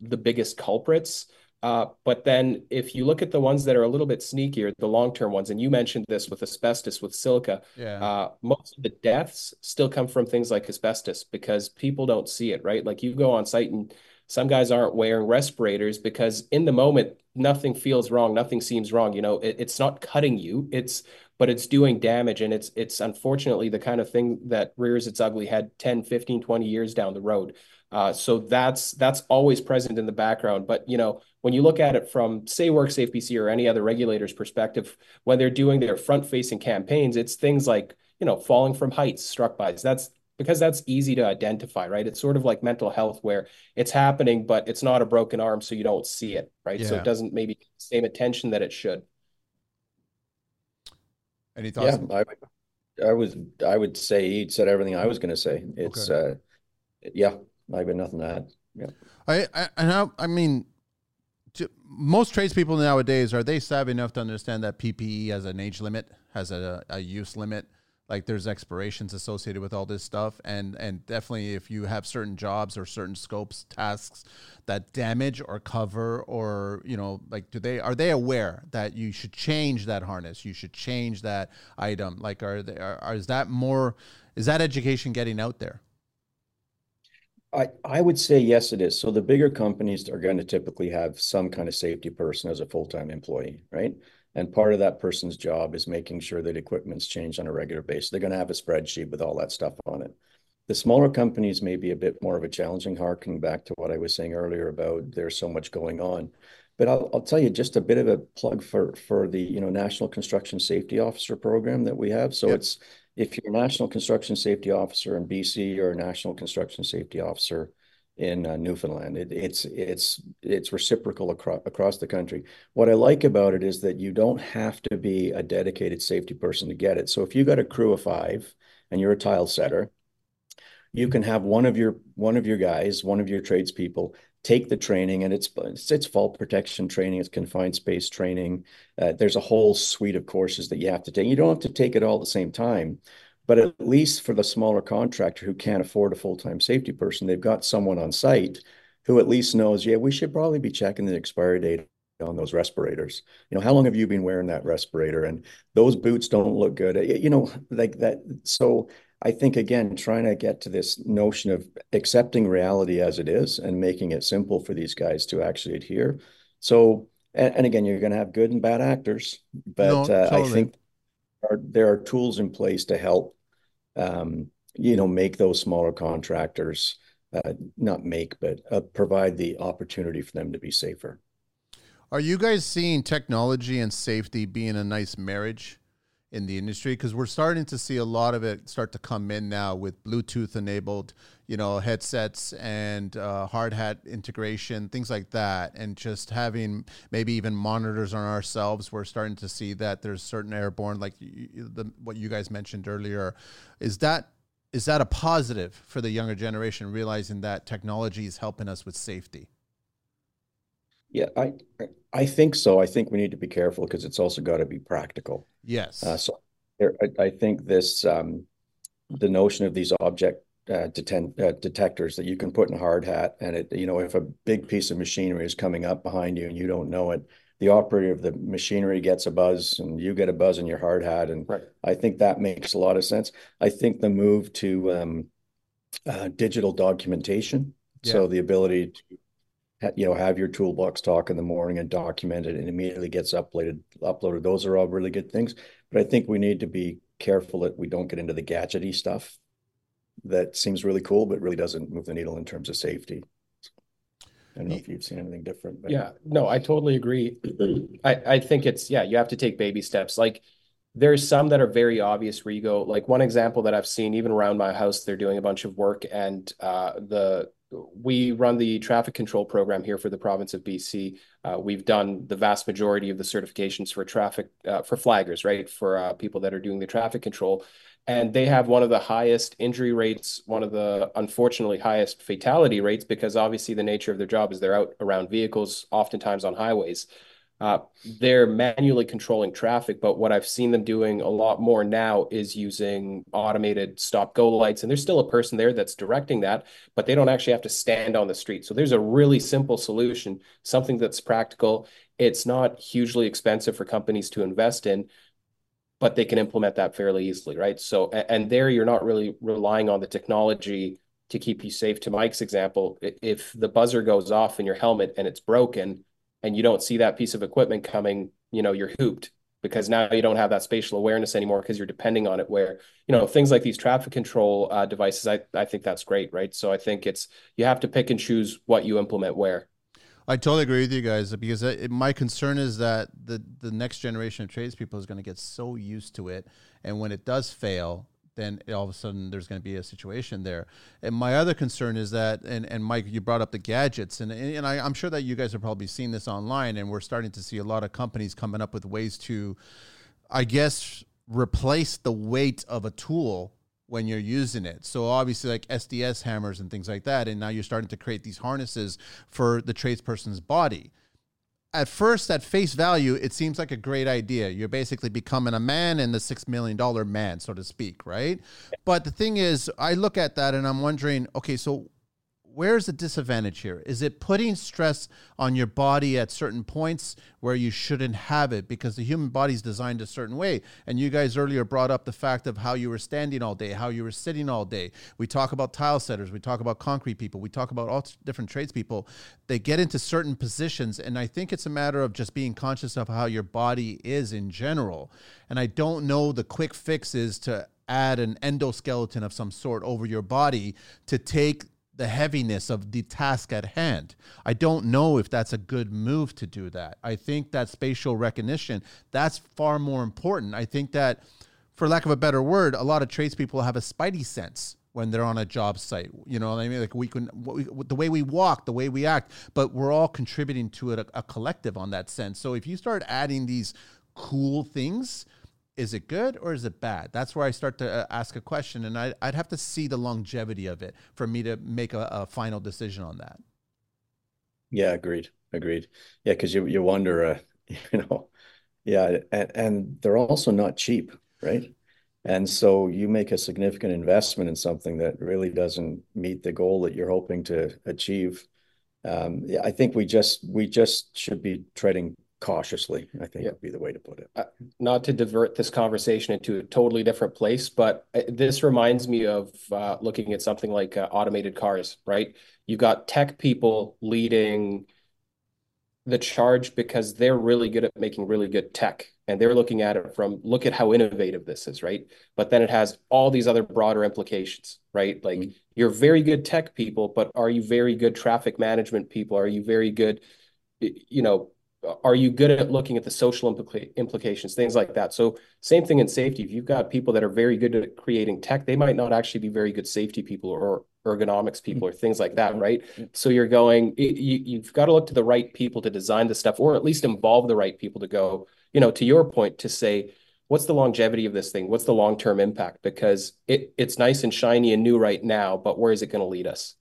S4: the biggest culprits. Uh, but then if you look at the ones that are a little bit sneakier, the long-term ones, and you mentioned this with asbestos, with silica,
S2: yeah.
S4: uh, most of the deaths still come from things like asbestos because people don't see it, right? Like you go on site and some guys aren't wearing respirators because in the moment, nothing feels wrong, nothing seems wrong. You know, it, it's not cutting you, it's but it's doing damage and it's it's unfortunately the kind of thing that rears its ugly head 10 15 20 years down the road uh, so that's that's always present in the background. But you know, when you look at it from say WorkSafe BC or any other regulator's perspective, when they're doing their front-facing campaigns, it's things like you know falling from heights, struck by. That's because that's easy to identify, right? It's sort of like mental health where it's happening, but it's not a broken arm, so you don't see it, right? Yeah. So it doesn't maybe get the same attention that it should.
S2: Any thoughts?
S3: Yeah, I, I was I would say he said everything I was going to say. It's okay. uh, yeah, I got nothing to add. Yeah.
S2: I I I, I mean, most tradespeople nowadays are they savvy enough to understand that PPE has an age limit, has a, a use limit? like there's expirations associated with all this stuff and and definitely if you have certain jobs or certain scopes tasks that damage or cover or you know like do they are they aware that you should change that harness you should change that item like are they are, are is that more is that education getting out there
S3: I, I would say yes, it is. So the bigger companies are going to typically have some kind of safety person as a full-time employee, right? And part of that person's job is making sure that equipment's changed on a regular basis. They're going to have a spreadsheet with all that stuff on it. The smaller companies may be a bit more of a challenging, harking back to what I was saying earlier about there's so much going on. But I'll, I'll tell you just a bit of a plug for for the you know National Construction Safety Officer program that we have. So it's if you're a National Construction Safety Officer in BC or a National Construction Safety Officer in uh, Newfoundland. It, it's it's it's reciprocal across across the country. What I like about it is that you don't have to be a dedicated safety person to get it. So if you got a crew of five and you're a tile setter, you can have one of your one of your guys, one of your tradespeople, take the training, and it's it's, fall protection training, it's confined space training. Uh, there's a whole suite of courses that you have to take. You don't have to take it all at the same time, but at least for the smaller contractor who can't afford a full-time safety person, they've got someone on site who at least knows, yeah, we should probably be checking the expiry date on those respirators. You know, how long have you been wearing that respirator? And those boots don't look good. You know, like that. So I think again, trying to get to this notion of accepting reality as it is and making it simple for these guys to actually adhere. So, and, and again, you're going to have good and bad actors, but no, uh, totally. I think there are, there are tools in place to help um, you know, make those smaller contractors, uh, not make, but uh, provide the opportunity for them to be safer.
S2: Are you guys seeing technology and safety being a nice marriage in the industry? Because we're starting to see a lot of it start to come in now with Bluetooth enabled, you know, headsets and uh, hard hat integration, things like that, and just having maybe even monitors on ourselves. We're starting to see that there's certain airborne, like the, what you guys mentioned earlier. Is that is that a positive for the younger generation realizing that technology is helping us with safety?
S3: Yeah, I I think so. I think we need to be careful because it's also got to be practical.
S2: Yes.
S3: Uh, so there, I, I, think this um, the notion of these object uh, detent, uh, detectors that you can put in a hard hat, and it you know if a big piece of machinery is coming up behind you and you don't know it, the operator of the machinery gets a buzz and you get a buzz in your hard hat, and right. I think that makes a lot of sense. I think the move to um, uh, digital documentation, yeah. so the ability to you know, have your toolbox talk in the morning and document it and immediately gets uploaded. Uploaded. Those are all really good things. But I think we need to be careful that we don't get into the gadgety stuff that seems really cool, but really doesn't move the needle in terms of safety. I don't know if you've seen anything different.
S4: But. Yeah, no, I totally agree. I, I think it's, yeah, you have to take baby steps. Like there's some that are very obvious where you go, like one example that I've seen even around my house, they're doing a bunch of work and uh, the we run the traffic control program here for the province of BC. Uh, we've done the vast majority of the certifications for traffic uh, for flaggers, right? For uh, people that are doing the traffic control. And they have one of the highest injury rates, one of the unfortunately highest fatality rates, because obviously the nature of their job is they're out around vehicles, oftentimes on highways. Uh, they're manually controlling traffic, but what I've seen them doing a lot more now is using automated stop go lights. And there's still a person there that's directing that, but they don't actually have to stand on the street. So there's a really simple solution, something that's practical. It's not hugely expensive for companies to invest in, but they can implement that fairly easily, right? So, and there you're not really relying on the technology to keep you safe. To Mike's example, if the buzzer goes off in your helmet and it's broken, and you don't see that piece of equipment coming, you know, you're hooped because now you don't have that spatial awareness anymore because you're depending on it where you know things like these traffic control uh, devices I, I think that's great right? So i think it's you have to pick and choose what you implement where.
S2: I totally agree with you guys because it, my concern is that the the next generation of tradespeople is going to get so used to it and when it does fail then all of a sudden there's going to be a situation there. And my other concern is that, and, and Mike, you brought up the gadgets, and, and I, I'm sure that you guys have probably seen this online, and we're starting to see a lot of companies coming up with ways to, I guess, replace the weight of a tool when you're using it. So obviously like SDS hammers and things like that and now you're starting to create these harnesses for the tradesperson's body. At first at face value it seems like a great idea. You're basically becoming a man and the 6 million dollar man so to speak, right? But the thing is I look at that and I'm wondering okay, so where's the disadvantage here? Is it putting stress on your body at certain points where you shouldn't have it because the human body is designed a certain way? And you guys earlier brought up the fact of how you were standing all day, how you were sitting all day. We talk about tile setters, we talk about concrete people, we talk about all different tradespeople. They get into certain positions, and I think it's a matter of just being conscious of how your body is in general. And I don't know the quick fix is to add an endoskeleton of some sort over your body to take the heaviness of the task at hand. I don't know if that's a good move to do that. I think that spatial recognition, that's far more important. I think that, for lack of a better word, a lot of tradespeople have a spidey sense when they're on a job site. You know, what I mean, like we can, we, the way we walk, the way we act, but we're all contributing to it, a, a collective on that sense. So if you start adding these cool things, is it good or is it bad? That's where I start to uh, ask a question, and I, would have to see the longevity of it for me to make a, a final decision on that.
S3: Yeah, agreed, agreed. Yeah, because you you wonder, uh, you know, yeah, and and they're also not cheap, right? And so you make a significant investment in something that really doesn't meet the goal that you're hoping to achieve. Um, I think we just we just should be treading cautiously, I think would be the way to put it.
S4: Uh, not to divert this conversation into a totally different place, but uh, this reminds me of uh, looking at something like uh, automated cars, right? You've got tech people leading the charge because they're really good at making really good tech and they're looking at it from look at how innovative this is right but then it has all these other broader implications right like mm-hmm. you're very good tech people but are you very good traffic management people are you very good you know are you good at looking at the social implica- implications, things like that? So same thing in safety. If you've got people that are very good at creating tech, they might not actually be very good safety people or ergonomics people or things like that, right? Mm-hmm. So you're going, you, you've got to look to the right people to design the stuff, or at least involve the right people to go, you know, to your point, to say, what's the longevity of this thing? What's the long-term impact? Because it, it's nice and shiny and new right now, but where is it going to lead us?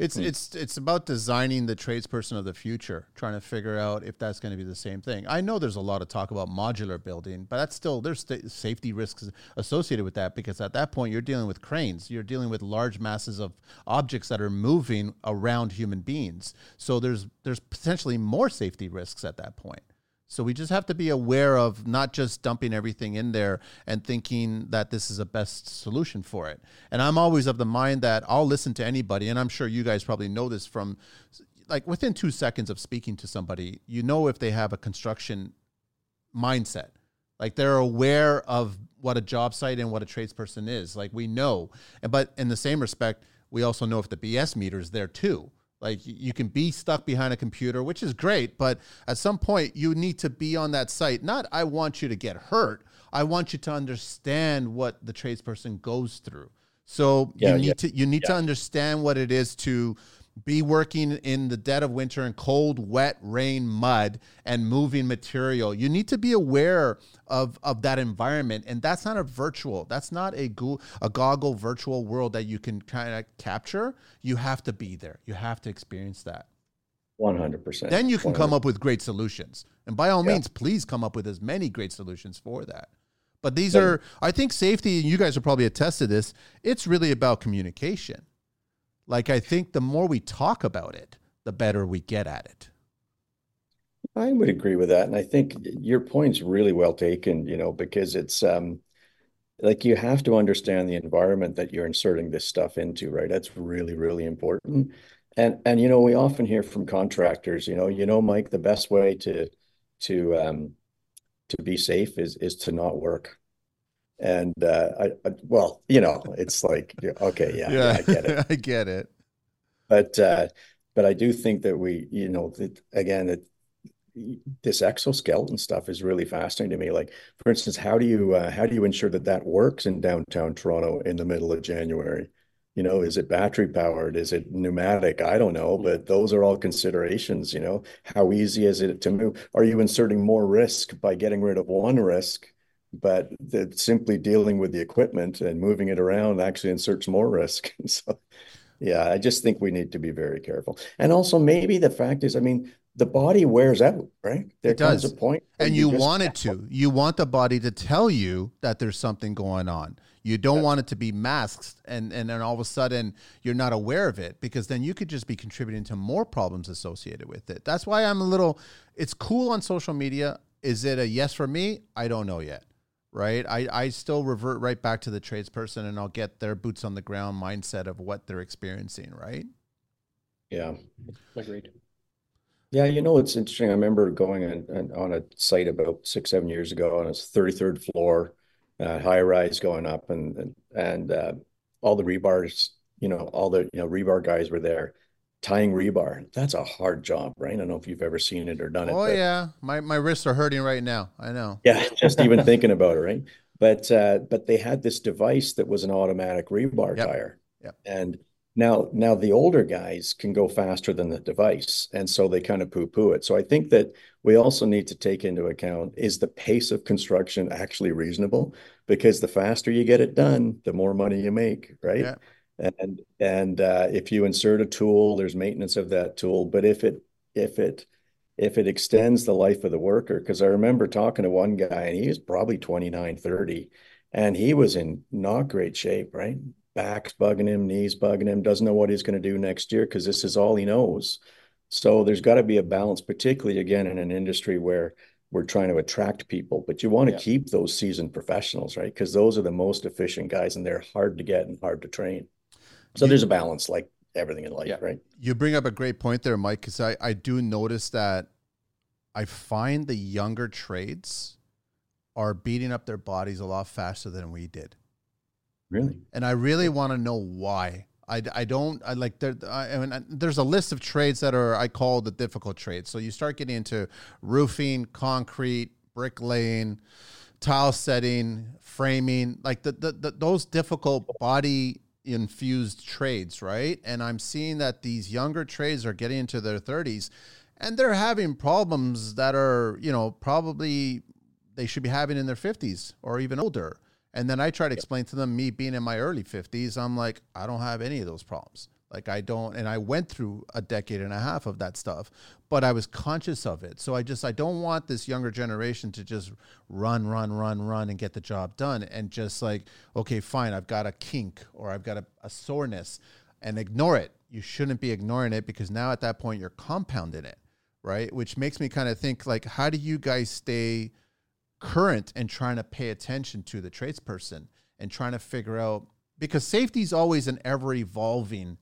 S2: It's hmm. it's it's about designing the tradesperson of the future, trying to figure out if that's going to be the same thing. I know there's a lot of talk about modular building, but that's still there's st- safety risks associated with that because at that point you're dealing with cranes, you're dealing with large masses of objects that are moving around human beings. So there's there's potentially more safety risks at that point. So we just have to be aware of not just dumping everything in there and thinking that this is a best solution for it. And I'm always of the mind that I'll listen to anybody, and I'm sure you guys probably know this from like within two seconds of speaking to somebody, you know if they have a construction mindset. Like they're aware of what a job site and what a tradesperson is. Like we know. But in the same respect, we also know if the BS meter is there too. Like you can be stuck behind a computer, which is great, but at some point you need to be on that site. Not I want you to get hurt. I want you to understand what the tradesperson goes through. So yeah, you need yeah. to you need yeah. to understand what it is to be working in the dead of winter in cold, wet, rain, mud, and moving material. You need to be aware of, of that environment. And that's not a virtual, that's not a, go- a goggle virtual world that you can kind of capture. You have to be there, you have to experience that.
S3: 100%.
S2: Then you can 100%. come up with great solutions. And by all yeah. means, please come up with as many great solutions for that. But these yeah. are, I think, safety, and you guys are probably attest to this, it's really about communication like, I think the more we talk about it, the better we get at it.
S3: I would agree with that. And I think your point's really well taken, you know, because it's um like you have to understand the environment that you're inserting this stuff into, right? That's really, really important. And and you know, we often hear from contractors, you know, you know, Mike, the best way to to um to be safe is is to not work. And uh, I, I, well, you know, it's like, okay, yeah, yeah, I get it.
S2: I get it.
S3: But, uh, but I do think that we, you know, that again, that this exoskeleton stuff is really fascinating to me. Like, for instance, how do you uh, how do you ensure that that works in downtown Toronto in the middle of January? You know, is it battery powered? Is it pneumatic? I don't know, but those are all considerations. You know, how easy is it to move? Are you inserting more risk by getting rid of one risk but that simply dealing with the equipment and moving it around actually inserts more risk. So, yeah, I just think we need to be very careful. And also, maybe the fact is, I mean, the body wears out, right?
S2: There it comes does. a point. and you, you want it to. You want the body to tell you that there's something going on. You don't yes. want it to be masked, and and then all of a sudden you're not aware of it because then you could just be contributing to more problems associated with it. That's why I'm a little. It's cool on social media. Is it a yes for me? I don't know yet right? I, I still revert right back to the tradesperson and I'll get their boots on the ground mindset of what they're experiencing, right?
S3: Yeah.
S4: Agreed.
S3: Yeah, you know, it's interesting. I remember going on, on a site about six, seven years ago on a 33rd floor, uh, high rise going up, and and, and uh, all the rebars, you know, all the you know rebar guys were there tying rebar. That's a hard job, right? I don't know if you've ever seen it or done it.
S2: Oh yeah, my my wrists are hurting right now. I know.
S3: Yeah, just even thinking about it, right? But uh, but they had this device that was an automatic rebar yep. tier,
S2: yep.
S3: and now, now the older guys can go faster than the device, and so they kind of poo-poo it. So I think that we also need to take into account, is the pace of construction actually reasonable? Because the faster you get it done, the more money you make, right? Yeah. And and uh, if you insert a tool, there's maintenance of that tool. But if it if it if it extends the life of the worker, because I remember talking to one guy and he was probably 29, 30, and he was in not great shape, right? back's bugging him, knees bugging him, doesn't know what he's going to do next year because this is all he knows. So there's got to be a balance, particularly again in an industry where we're trying to attract people, but you want to yeah. keep those seasoned professionals, right? Because those are the most efficient guys and they're hard to get and hard to train. So you, there's a balance like everything in life, yeah. right?
S2: You bring up a great point there, Mike, because I, I do notice that I find the younger trades are beating up their bodies a lot faster than we did.
S3: Really?
S2: And I really want to know why. I, I don't I like there I, I mean there's a list of trades that are I call the difficult trades. So you start getting into roofing, concrete, bricklaying, tile setting, framing, like the, the, the those difficult body infused trades, right? And I'm seeing that these younger trades are getting into their 30s and they're having problems that are, you know, probably they should be having in their 50s or even older. And then I try to explain to them, me being in my early 50s, I'm like, I don't have any of those problems. Like, I don't, and I went through a decade and a half of that stuff, but I was conscious of it. So I just, I don't want this younger generation to just run, run, run, run and get the job done and just like, okay, fine, I've got a kink or I've got a, a soreness and ignore it. You shouldn't be ignoring it because now at that point you're compounding it, right? Which makes me kind of think, like, how do you guys stay? current and trying to pay attention to the tradesperson and trying to figure out because safety is always an ever evolving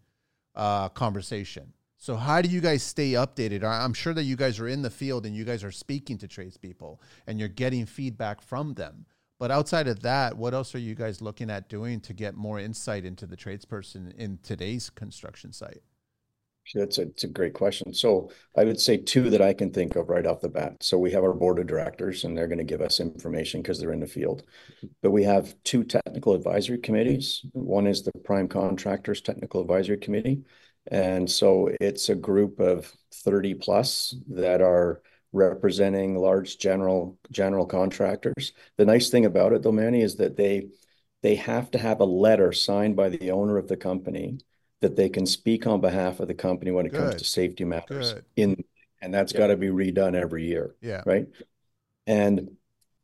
S2: uh, conversation. So how do you guys stay updated? I'm sure that you guys are in the field and you guys are speaking to tradespeople and you're getting feedback from them. But outside of that, what else are you guys looking at doing to get more insight into the tradesperson in today's construction site?
S3: That's a, a great question. So I would say two that I can think of right off the bat. So we have our board of directors, and they're going to give us information because they're in the field. But we have two technical advisory committees. One is the prime contractors technical advisory committee, and so it's a group of 30 plus that are representing large general general contractors. The nice thing about it, though, Manny, is that they they have to have a letter signed by the owner of the company that they can speak on behalf of the company when it Good. comes to safety matters Good. in and that's got to be redone every year
S2: yeah.
S3: right? And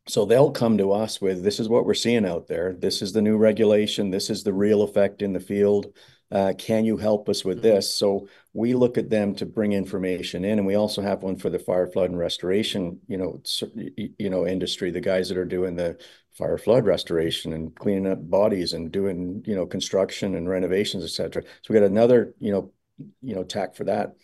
S3: so they'll come to us with this is what we're seeing out there. This is the new regulation. This is the real effect in the field can you help us with this? So we look at them to bring information in and we also have one for the fire flood and restoration you know you know industry the guys that are doing the fire flood restoration and cleaning up bodies and doing you know construction and renovations etc so we got another you know you know TAC for that.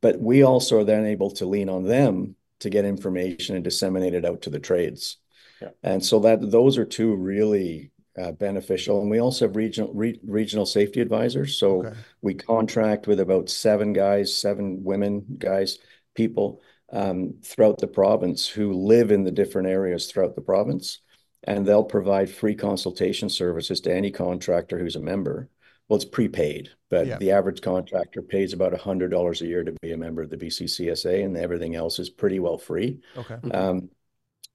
S3: But we also are then able to lean on them to get information and disseminate it out to the trades. Yeah. and so that those are two really uh, beneficial and we also have regional re, regional safety advisors so we contract with about seven guys seven women guys people um, throughout the province who live in the different areas throughout the province and they'll provide free consultation services to any contractor who's a member. Well, it's prepaid, but the average contractor pays about $100 a year to be a member of the BCCSA, and everything else is pretty well free.
S2: Okay.
S3: Um,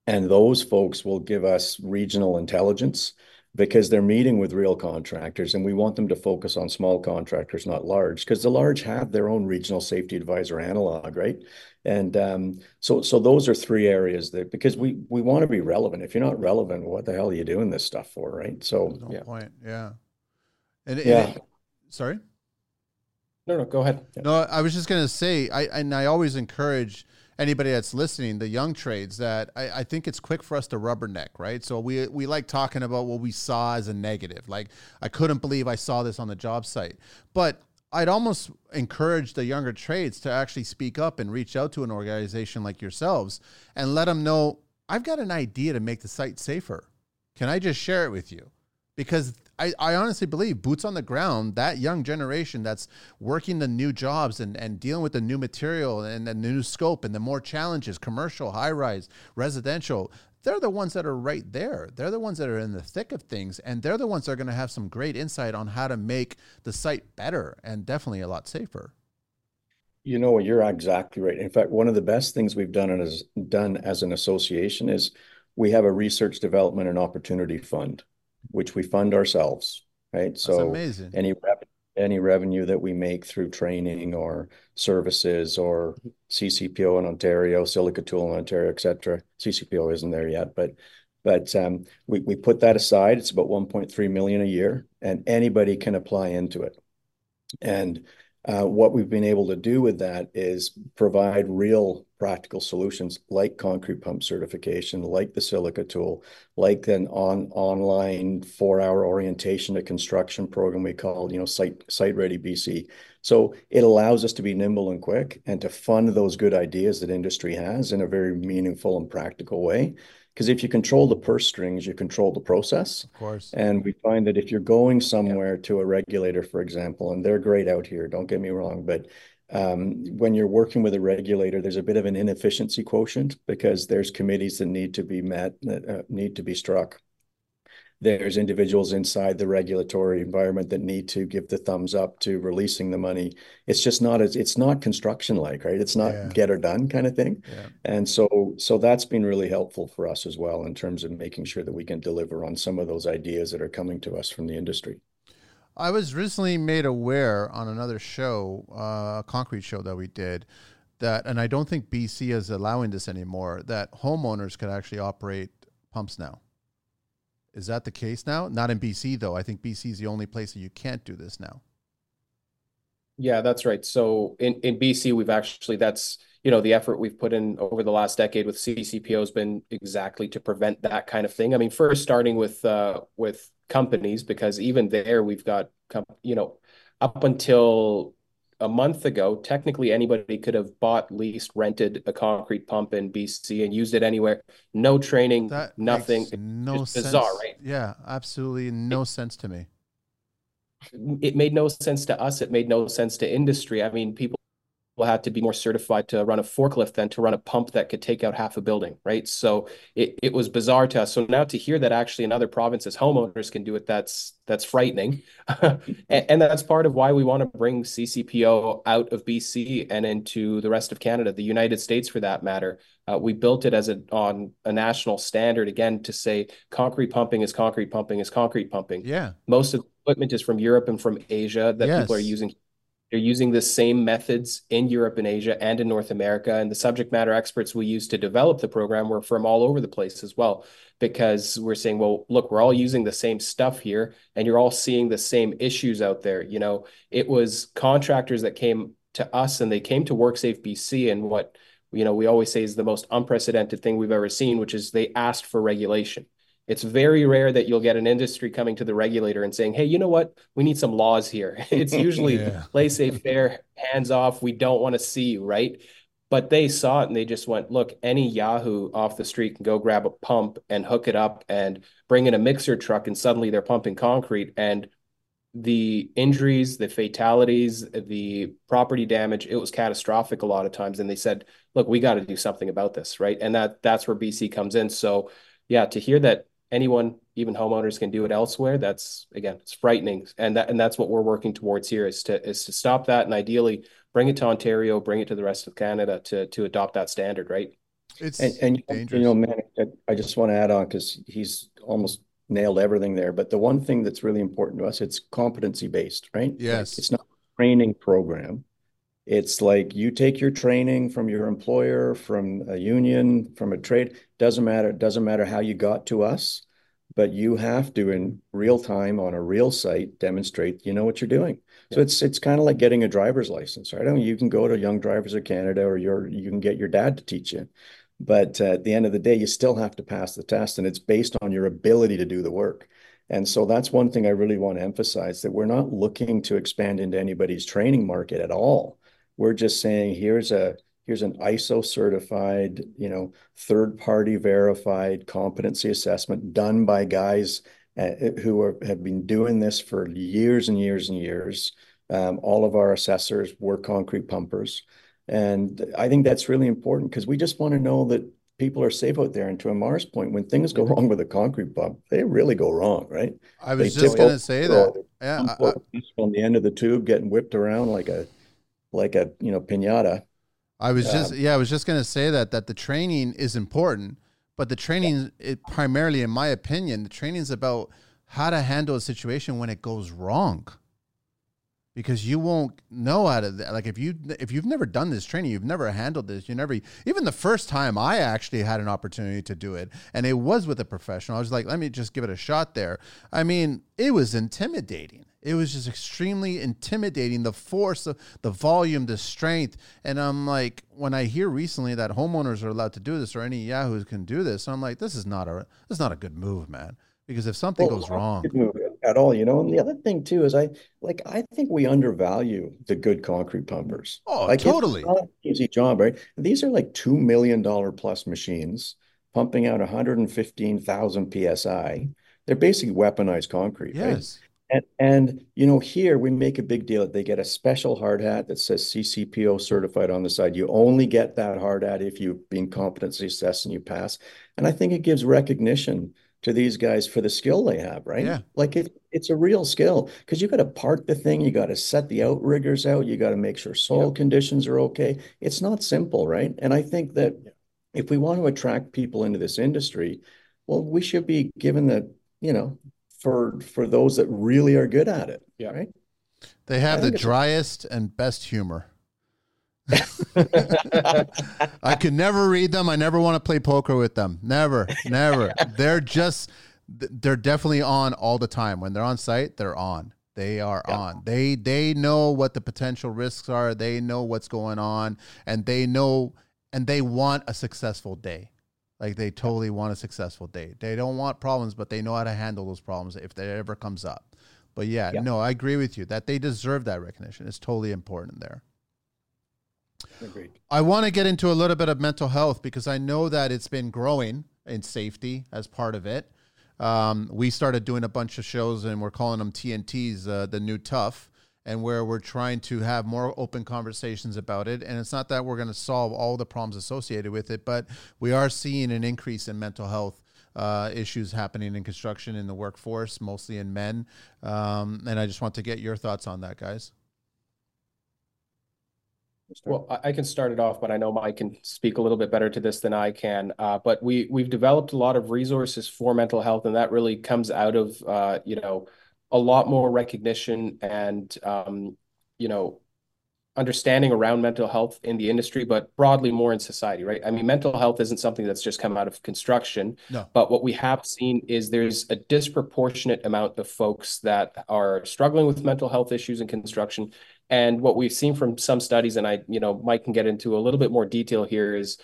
S3: And those folks will give us regional intelligence because they're meeting with real contractors, and we want them to focus on small contractors, not large, because the large have their own regional safety advisor analog, right? And um, so, so those are three areas that because we we want to be relevant. If you're not relevant, what the hell are you doing this stuff for, right? So,
S2: No
S4: Yeah.
S2: point. Yeah. And, and
S3: yeah,
S2: it- sorry.
S4: No, no, go ahead.
S2: No, I was just gonna say, I and I always encourage anybody that's listening, the young trades, that I, I think it's quick for us to rubberneck, right? So we we like talking about what we saw as a negative. Like I couldn't believe I saw this on the job site, but I'd almost encourage the younger trades to actually speak up and reach out to an organization like yourselves and let them know I've got an idea to make the site safer. Can I just share it with you? Because I, I honestly believe boots on the ground, that young generation that's working the new jobs and, and dealing with the new material and the new scope and the more challenges, commercial, high rise, residential, they're the ones that are right there. They're the ones that are in the thick of things. And they're the ones that are going to have some great insight on how to make the site better and definitely a lot safer.
S3: you know you're exactly right. In fact, one of the best things we've done as done as an association is we have a research development and opportunity fund, which we fund ourselves, right?
S2: That's
S3: So
S2: amazing.
S3: any rev any revenue that we make through training or services or CCPO in Ontario, Silica Tool in Ontario, et cetera. CCPO isn't there yet, but but um, we we put that aside. It's about 1.3 million a year, and anybody can apply into it. And Uh, what we've been able to do with that is provide real practical solutions like concrete pump certification, like the silica tool, like an on online four-hour orientation to construction program we call, you know, Site Site Ready BC. So it allows us to be nimble and quick and to fund those good ideas that industry has in a very meaningful and practical way. Because if you control the purse strings, you control the process.
S2: Of course.
S3: And we find that if you're going somewhere to a regulator, for example, and they're great out here, don't get me wrong, but um, when you're working with a regulator, there's a bit of an inefficiency quotient because there's committees that need to be met, that uh, need to be struck. There's individuals inside the regulatory environment that need to give the thumbs up to releasing the money. It's just not as it's not construction like, right? It's not
S2: Yeah.
S3: get or done kind of thing.
S2: Yeah.
S3: And so, so that's been really helpful for us as well in terms of making sure that we can deliver on some of those ideas that are coming to us from the industry.
S2: I was recently made aware on another show, uh, a concrete show that we did, that, and I don't think BC is allowing this anymore, that homeowners could actually operate pumps now. Is that the case now? Not in BC, though. I think BC is the only place that you can't do this now.
S4: Yeah, that's right. So in, in BC, we've actually, that's, you know, the effort we've put in over the last decade with CCPO has been exactly to prevent that kind of thing. I mean, first starting with, uh, with companies, because even there we've got, you know, up until a month ago, technically anybody could have bought, leased, rented a concrete pump in BC and used it anywhere. No training,
S2: That
S4: nothing. It's
S2: no sense.
S4: bizarre, right?
S2: Yeah, absolutely no sense to me.
S4: it made no sense to us. It made no sense to industry. I mean, people had to be more certified to run a forklift than to run a pump that could take out half a building, right? So it, it was bizarre to us. So now to hear that actually in other provinces homeowners can do it, that's that's frightening. and, and that's part of why we want to bring CCPO out of BC and into the rest of Canada, the United States for that matter. Uh, we built it as a on a national standard again to say concrete pumping is concrete pumping is concrete pumping.
S2: Yeah.
S4: Most of the equipment is from Europe and from Asia that people are using. They're using the same methods in Europe and Asia and in North America. And the subject matter experts we used to develop the program were from all over the place as well, because we're saying, well, look, we're all using the same stuff here, and you're all seeing the same issues out there. You know, it was contractors that came to us and they came to WorkSafe BC and what you know we always say is the most unprecedented thing we've ever seen, which is they asked for regulation. It's very rare that you'll get an industry coming to the regulator and saying, "Hey, you know what? We need some laws here." It's usually
S2: Yeah.
S4: play safe, fair, hands off. We don't want to see you, right? But they saw it and they just went, "Look, any Yahoo off the street can go grab a pump and hook it up and bring in a mixer truck, and suddenly they're pumping concrete." And the injuries, the fatalities, the property damage, it was catastrophic a lot of times. And they said, "Look, we got to do something about this, right?" And that that's where BC comes in. So, yeah, to hear that anyone, even homeowners, can do it elsewhere, that's again, it's frightening. And that and that's what we're working towards here is to is to stop that and ideally bring it to Ontario, bring it to the rest of Canada to to adopt that standard, right?
S2: It's
S3: And, and you
S2: dangerous.
S3: know, man, I- I just want to add on because he's almost nailed everything there. But the one thing that's really important to us, it's competency based, right? Like,
S2: Yes.
S3: It's not a training program. It's like you take your training from your employer, from a union, from a trade. Doesn't matter. It Doesn't matter how you got to us, but you have to, in real time on a real site, demonstrate you know what you're doing. So it's it's kind of like getting a driver's license, right? I mean, you can go to Young Drivers of Canada, or your you can get your dad to teach you. But uh, at the end of the day, you still have to pass the test, and it's based on your ability to do the work. And so that's one thing I really want to emphasize that we're not looking to expand into anybody's training market at all. We're just saying here's a here's an ISO certified, you know, third party verified competency assessment done by guys uh, who are, have been doing this for years and years and years. Um, all of our assessors were concrete pumpers. And I think that's really important because we just want to know that people are safe out there. And to Ammar's point, when things go wrong with a concrete pump, they really go wrong, right?
S2: I was
S3: They
S2: just gonna say that. Yeah, I- I-
S3: on the end of the tube getting whipped around like a like a you know pinata.
S2: I was just
S3: Um,
S2: yeah, I was just gonna say that that the training is important, but the training it primarily, in my opinion, the training is about how to handle a situation when it goes wrong. Because you won't know how to like if you if you've never done this training, you've never handled this, you never even the first time I actually had an opportunity to do it, and it was with a professional. I was like, let me just give it a shot there. I mean, it was intimidating. It was just extremely intimidating. The force, the, the volume, the strength. And I'm like, when I hear recently that homeowners are allowed to do this or any yahoos can do this, I'm like, this is not a this is not a good move, man. Because if something
S3: Well,
S2: goes wrong,
S3: at all, you know. And the other thing too is I like I think we undervalue the good concrete pumpers.
S2: oh,
S3: Like
S2: totally.
S3: easy job, right? These are like two million dollar plus machines pumping out 115,000 psi. They're basically weaponized concrete, right? And, and you know, here we make a big deal. They get a special hard hat that says CCPO certified on the side. You only get that hard hat if you've been competency assessed and you pass. And I think it gives recognition to these guys for the skill they have, right?
S2: Yeah.
S3: Like it, it's a real skill because you got to part the thing, you got to set the outriggers out, you got to make sure soil conditions are okay. It's not simple, right? And I think that if we want to attract people into this industry, well, we should be given the, you know, for for those that really are good at it,
S4: Yeah.
S3: right?
S2: They have the driest and best humor. I could never read them. I never want to play poker with them. Never, never. they're just, they're definitely on all the time. When they're on site, they're on. They are
S3: Yeah.
S2: on. They they know what the potential risks are. They know what's going on, and they know, and they want a successful day. Like they totally want a successful date. They don't want problems, but they know how to handle those problems if that ever comes up. But yeah,
S3: Yeah.
S2: no, I agree with you that they deserve that recognition. It's totally important there.
S3: Agreed.
S2: I want to get into a little bit of mental health because I know that it's been growing in safety as part of it. Um, we started doing a bunch of shows and we're calling them TNTs, uh, the new tough, and where we're trying to have more open conversations about it. And it's not that we're going to solve all the problems associated with it, but we are seeing an increase in mental health uh, issues happening in construction in the workforce, mostly in men. Um, and I just want to get your thoughts on that, guys.
S4: Well, I, I can start it off, but I know Mike can speak a little bit better to this than I can. Uh, but we we've developed a lot of resources for mental health, and that really comes out of uh, you know a lot more recognition and um, you know understanding around mental health in the industry, but broadly more in society, right? I mean, mental health isn't something that's just come out of construction,
S2: No.
S4: but what we have seen is there's a disproportionate amount of folks that are struggling with mental health issues in construction. And what we've seen from some studies, and I, you know, Mike can get into a little bit more detail here, is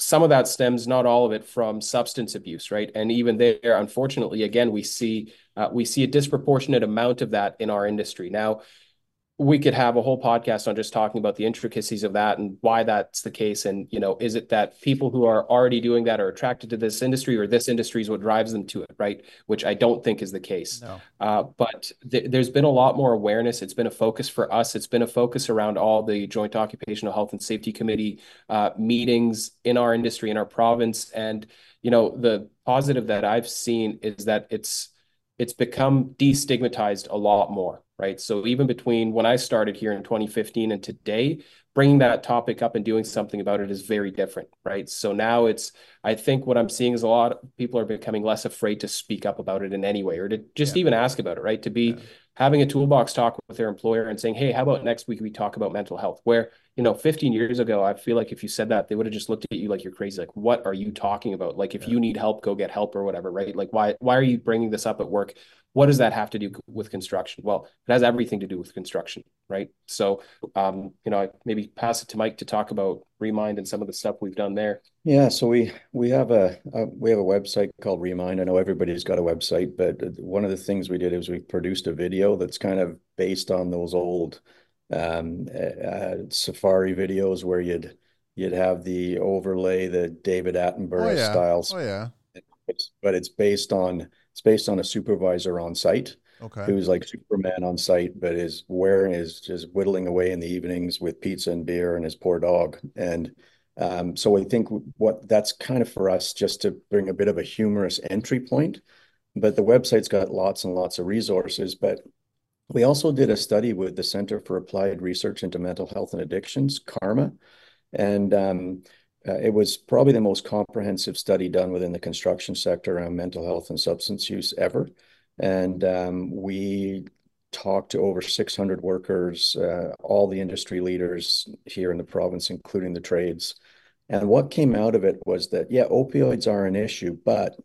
S4: some of that stems, not all of it, from substance abuse, right? And even there, unfortunately, again, we see uh, we see a disproportionate amount of that in our industry. Now, we could have a whole podcast on just talking about the intricacies of that and why that's the case. And, you know, is it that people who are already doing that are attracted to this industry or this industry is what drives them to it, right? Which I don't think is the case.
S2: No.
S4: Uh, but th- there's been a lot more awareness. It's been a focus for us. It's been a focus around all the Joint Occupational Health and Safety Committee uh, meetings in our industry, in our province. And, you know, the positive that I've seen is that it's it's become destigmatized a lot more, right? So even between when I started here in 2015 and today, bringing that topic up and doing something about it is very different, right? So now it's, I think what I'm seeing is a lot of people are becoming less afraid to speak up about it in any way or to just yeah. even ask about it, right? To be yeah. having a toolbox talk with their employer and saying, hey, how about next week we talk about mental health? Where, you know, 15 years ago, I feel like if you said that, they would have just looked at you like you're crazy. Like, what are you talking about? Like, if yeah. you need help, go get help or whatever, right? Like, why, why are you bringing this up at work? what does that have to do with construction? Well, it has everything to do with construction, right? So, um, you know, I maybe pass it to Mike to talk about Remind and some of the stuff we've done there.
S3: Yeah, so we we have a, a we have a website called Remind. I know everybody's got a website, but one of the things we did is we produced a video that's kind of based on those old uh, Um, uh, uh, safari videos where you'd you'd have the overlay, the David Attenborough
S2: oh, yeah.
S3: styles.
S2: Oh yeah.
S3: but it's based on it's based on a supervisor on site
S2: okay.
S3: who's like Superman on site, but is wearing is just whittling away in the evenings with pizza and beer and his poor dog. And um, so I think what that's kind of for us just to bring a bit of a humorous entry point. But the website's got lots and lots of resources. But we also did a study with the Center for Applied Research into Mental Health and Addictions, CARMHA. And um, uh, it was probably the most comprehensive study done within the construction sector around mental health and substance use ever. And um, we talked to over 600 workers, uh, all the industry leaders here in the province, including the trades. And what came out of it was that, yeah, opioids are an issue, but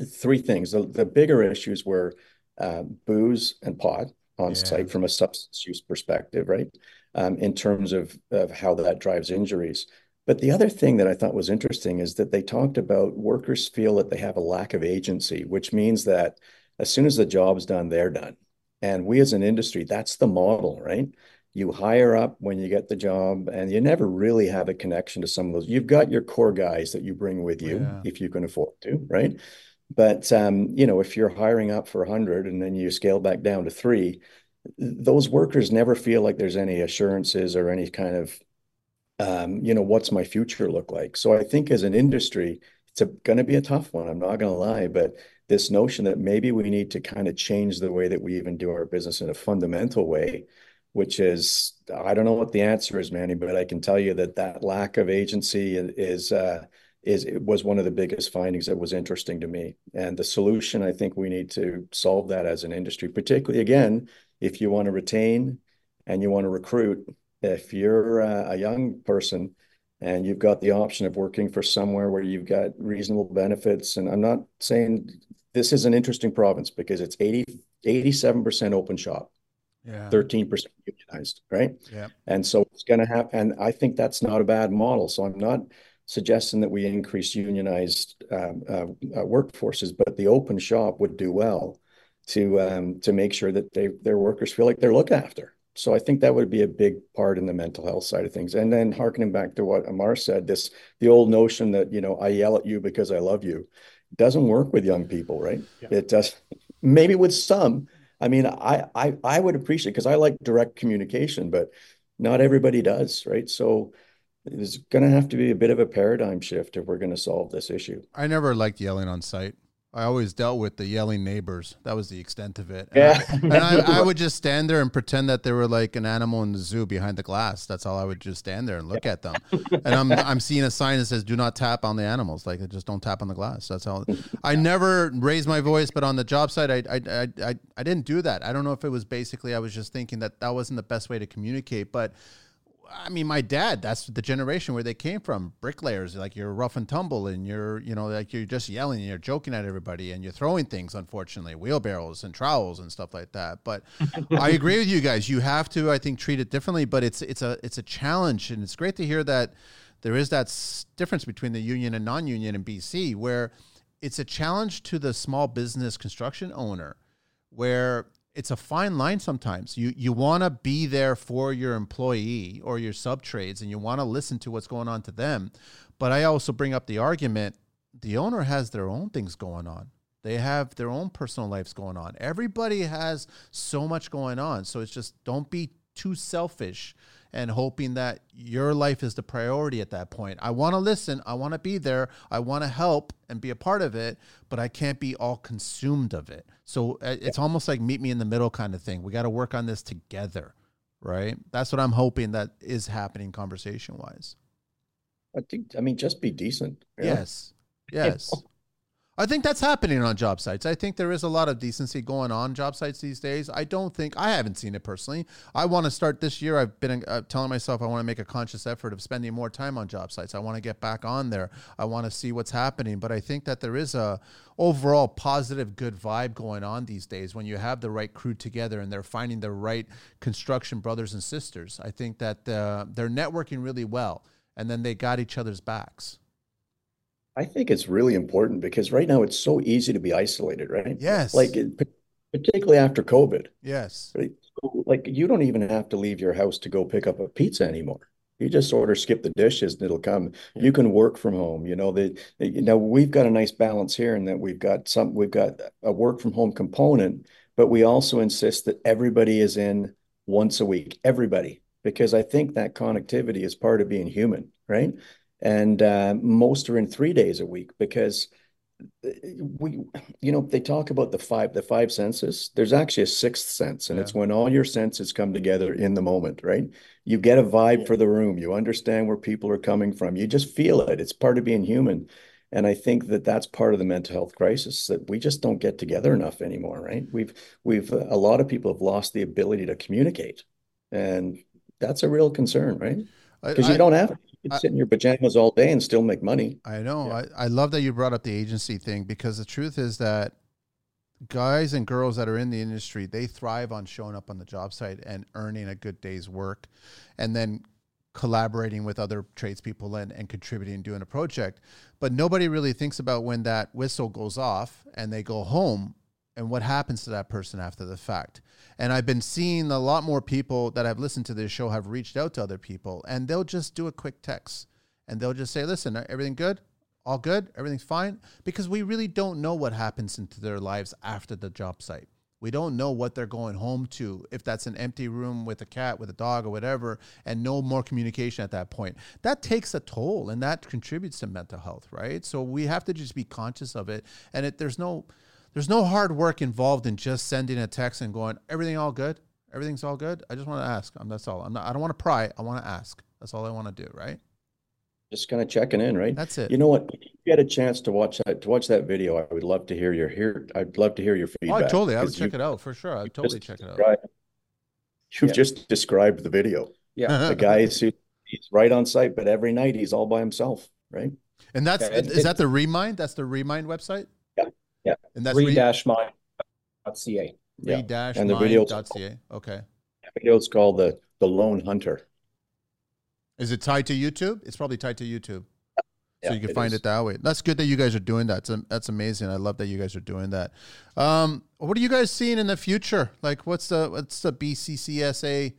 S3: three things. The bigger issues were uh, booze and pot on yeah. site from a substance use perspective, right? Um, in terms of, of how that drives injuries. But the other thing that I thought was interesting is that they talked about workers feel that they have a lack of agency, which means that as soon as the job's done, they're done. And we as an industry, that's the model, right? You hire up when you get the job, and you never really have a connection to some of those. You've got your core guys that you bring with you yeah. if you can afford to, right? But um, you know, if you're hiring up for 100 and then you scale back down to three, those workers never feel like there's any assurances or any kind of um, you know, what's my future look like? So I think as an industry, it's going to be a tough one. I'm not going to lie, but this notion that maybe we need to kind of change the way that we even do our business in a fundamental way, which is, I don't know what the answer is, Manny, but I can tell you that that lack of agency is, uh, is it was one of the biggest findings that was interesting to me. And the solution, I think we need to solve that as an industry, particularly again, if you want to retain and you want to recruit, if you're uh, a young person and you've got the option of working for somewhere where you've got reasonable benefits, and I'm not saying this is an interesting province because it's 80, 87% open shop.
S2: Yeah.
S3: 13% unionized, right?
S2: Yeah.
S3: And so it's going to happen. And I think that's not a bad model. So I'm not suggesting that we increase unionized um, uh, uh, workforces, but the open shop would do well to um, to make sure that they their workers feel like they're looked after. So I think that would be a big part in the mental health side of things. And then harkening back to what Ammar said, this the old notion that you know I yell at you because I love you doesn't work with young people, right? Yeah. It does. Maybe with some. I mean, I I I would appreciate because I like direct communication, but not everybody does, right? So there's going to have to be a bit of a paradigm shift if we're going to solve this issue.
S2: I never liked yelling on site. I always dealt with the yelling neighbors. That was the extent of it. And
S3: yeah.
S2: I, and I, I, would just stand there and pretend that they were like an animal in the zoo behind the glass. That's all I would just stand there and look at them. And I'm I'm seeing a sign that says "Do not tap on the animals." Like just don't tap on the glass. That's all. I never raised my voice, but on the job site, I I, I I I didn't do that. I don't know if it was basically I was just thinking that that wasn't the best way to communicate, but I mean, my dad, that's the generation where they came from. Bricklayers, like you're rough and tumble and you're, you know, like you're just yelling and you're joking at everybody and you're throwing things, unfortunately, wheelbarrows and trowels and stuff like that. But I agree with you guys. You have to, I think, treat it differently, but it's, it's a, it's a challenge. And it's great to hear that there is that difference between the union and non-union in BC where it's a challenge to the small business construction owner where it's a fine line sometimes. You you want to be there for your employee or your sub trades, and you want to listen to what's going on to them. But I also bring up the argument: the owner has their own things going on. They have their own personal lives going on. Everybody has so much going on. So it's just don't be too selfish and hoping that your life is the priority at that point. I want to listen, I want to be there, I want to help and be a part of it, but I can't be all consumed of it. So uh, it's almost like meet me in the middle kind of thing. We got to work on this together, right? That's what I'm hoping that is happening conversation wise.
S3: I think I mean just be decent.
S2: Yes. Yes. I think that's happening on job sites. I think there is a lot of decency going on job sites these days. I don't think I haven't seen it personally. I want to start this year. I've been uh, telling myself I want to make a conscious effort of spending more time on job sites. I want to get back on there. I want to see what's happening. But I think that there is a overall positive, good vibe going on these days when you have the right crew together and they're finding the right construction brothers and sisters. I think that uh, they're networking really well, and then they got each other's backs.
S3: I think it's really important because right now it's so easy to be isolated, right?
S2: Yes.
S3: Like particularly after COVID.
S2: Yes.
S3: Right? So, like you don't even have to leave your house to go pick up a pizza anymore. You just order skip the dishes and it'll come. Yeah. You can work from home. You know, the you know, we've got a nice balance here in that we've got some we've got a work from home component, but we also insist that everybody is in once a week. Everybody. Because I think that connectivity is part of being human, right? And uh, most are in three days a week because uh, we you know they talk about the five the five senses. There's actually a sixth sense and yeah. it's when all your senses come together in the moment right? You get a vibe for the room. You understand where people are coming from. You just feel it. It's part of being human. And i think that that's part of the mental health crisis that we just don't get together enough anymore right? We've we've a lot of people have lost the ability to communicate and that's a real concern right? Because you don't have you can sit in your pajamas all day and still make money.
S2: I know. Yeah. I, I love that you brought up the agency thing because the truth is that guys and girls that are in the industry, they thrive on showing up on the job site and earning a good day's work and then collaborating with other tradespeople and, and contributing and doing a project. But nobody really thinks about when that whistle goes off and they go home and what happens to that person after the fact. And I've been seeing a lot more people that have listened to this show have reached out to other people and they'll just do a quick text and they'll just say, listen, uh, everything good? All good? Everything's fine? Because we really don't know what happens into their lives after the job site. We don't know what they're going home to, if that's an empty room with a cat, with a dog, or whatever, and no more communication at that point. That takes a toll and that contributes to mental health, right? So we have to just be conscious of it. And it, there's no, there's no hard work involved in just sending a text and going, everything all good? Everything's all good? I just want to ask. Um, that's all. I'm not, I don't want to pry. I want to ask. That's all I want to do, right?
S3: Just kind of checking in, right?
S2: That's it.
S3: You know what? If you get a chance to watch that to watch that video, I would love to hear your hear. I'd love to hear your feedback.
S2: Oh, totally. I would check it out for sure. I'd totally check it out.
S3: You've yeah. just described the video.
S4: Yeah.
S3: the guy is he's right on site, but every night he's all by himself, right?
S2: And that's okay. is that the Remind? That's the Remind website?
S3: Yeah.
S4: And that's re-mind.ca.
S2: Yeah. Re-dash and the video.ca. Okay.
S3: The video is called the the Lone Hunter.
S2: Is it tied to YouTube? It's probably tied to YouTube. So you can it find is. it that way. That's good that you guys are doing that. That's, that's amazing. I love that you guys are doing that. Um, what are you guys seeing in the future? Like, what's the what's the BCCSA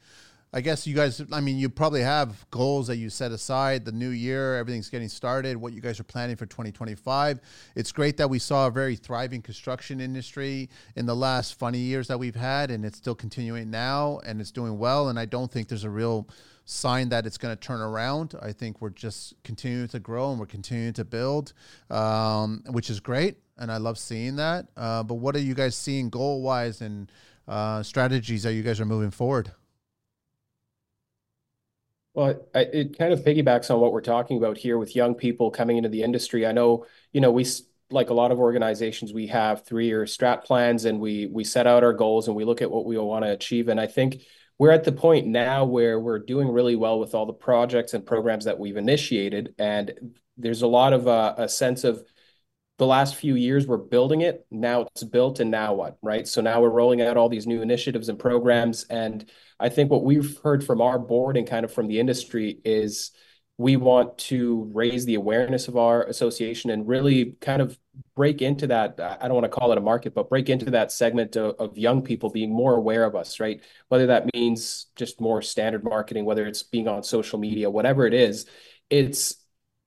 S2: I guess you guys, I mean, you probably have goals that you set aside, the new year, everything's getting started, what you guys are planning for 2025. It's great that we saw a very thriving construction industry in the last funny years that we've had, and it's still continuing now, and it's doing well. And I don't think there's a real sign that it's going to turn around. I think we're just continuing to grow and we're continuing to build, um, which is great. And I love seeing that. Uh, but what are you guys seeing goal wise and uh, strategies that you guys are moving forward?
S4: Well, it kind of piggybacks on what we're talking about here with young people coming into the industry. I know, you know, we like a lot of organizations, we have three-year strat plans and we we set out our goals and we look at what we want to achieve. And I think we're at the point now where we're doing really well with all the projects and programs that we've initiated. And there's a lot of uh, a sense of the last few years we're building it. Now it's built, and now what, right? So now we're rolling out all these new initiatives and programs. And I think what we've heard from our board and kind of from the industry is we want to raise the awareness of our association and really kind of break into that i don't want to call it a market but break into that segment of, of, young people being more aware of us right whether that means just more standard marketing whether it's being on social media whatever it is it's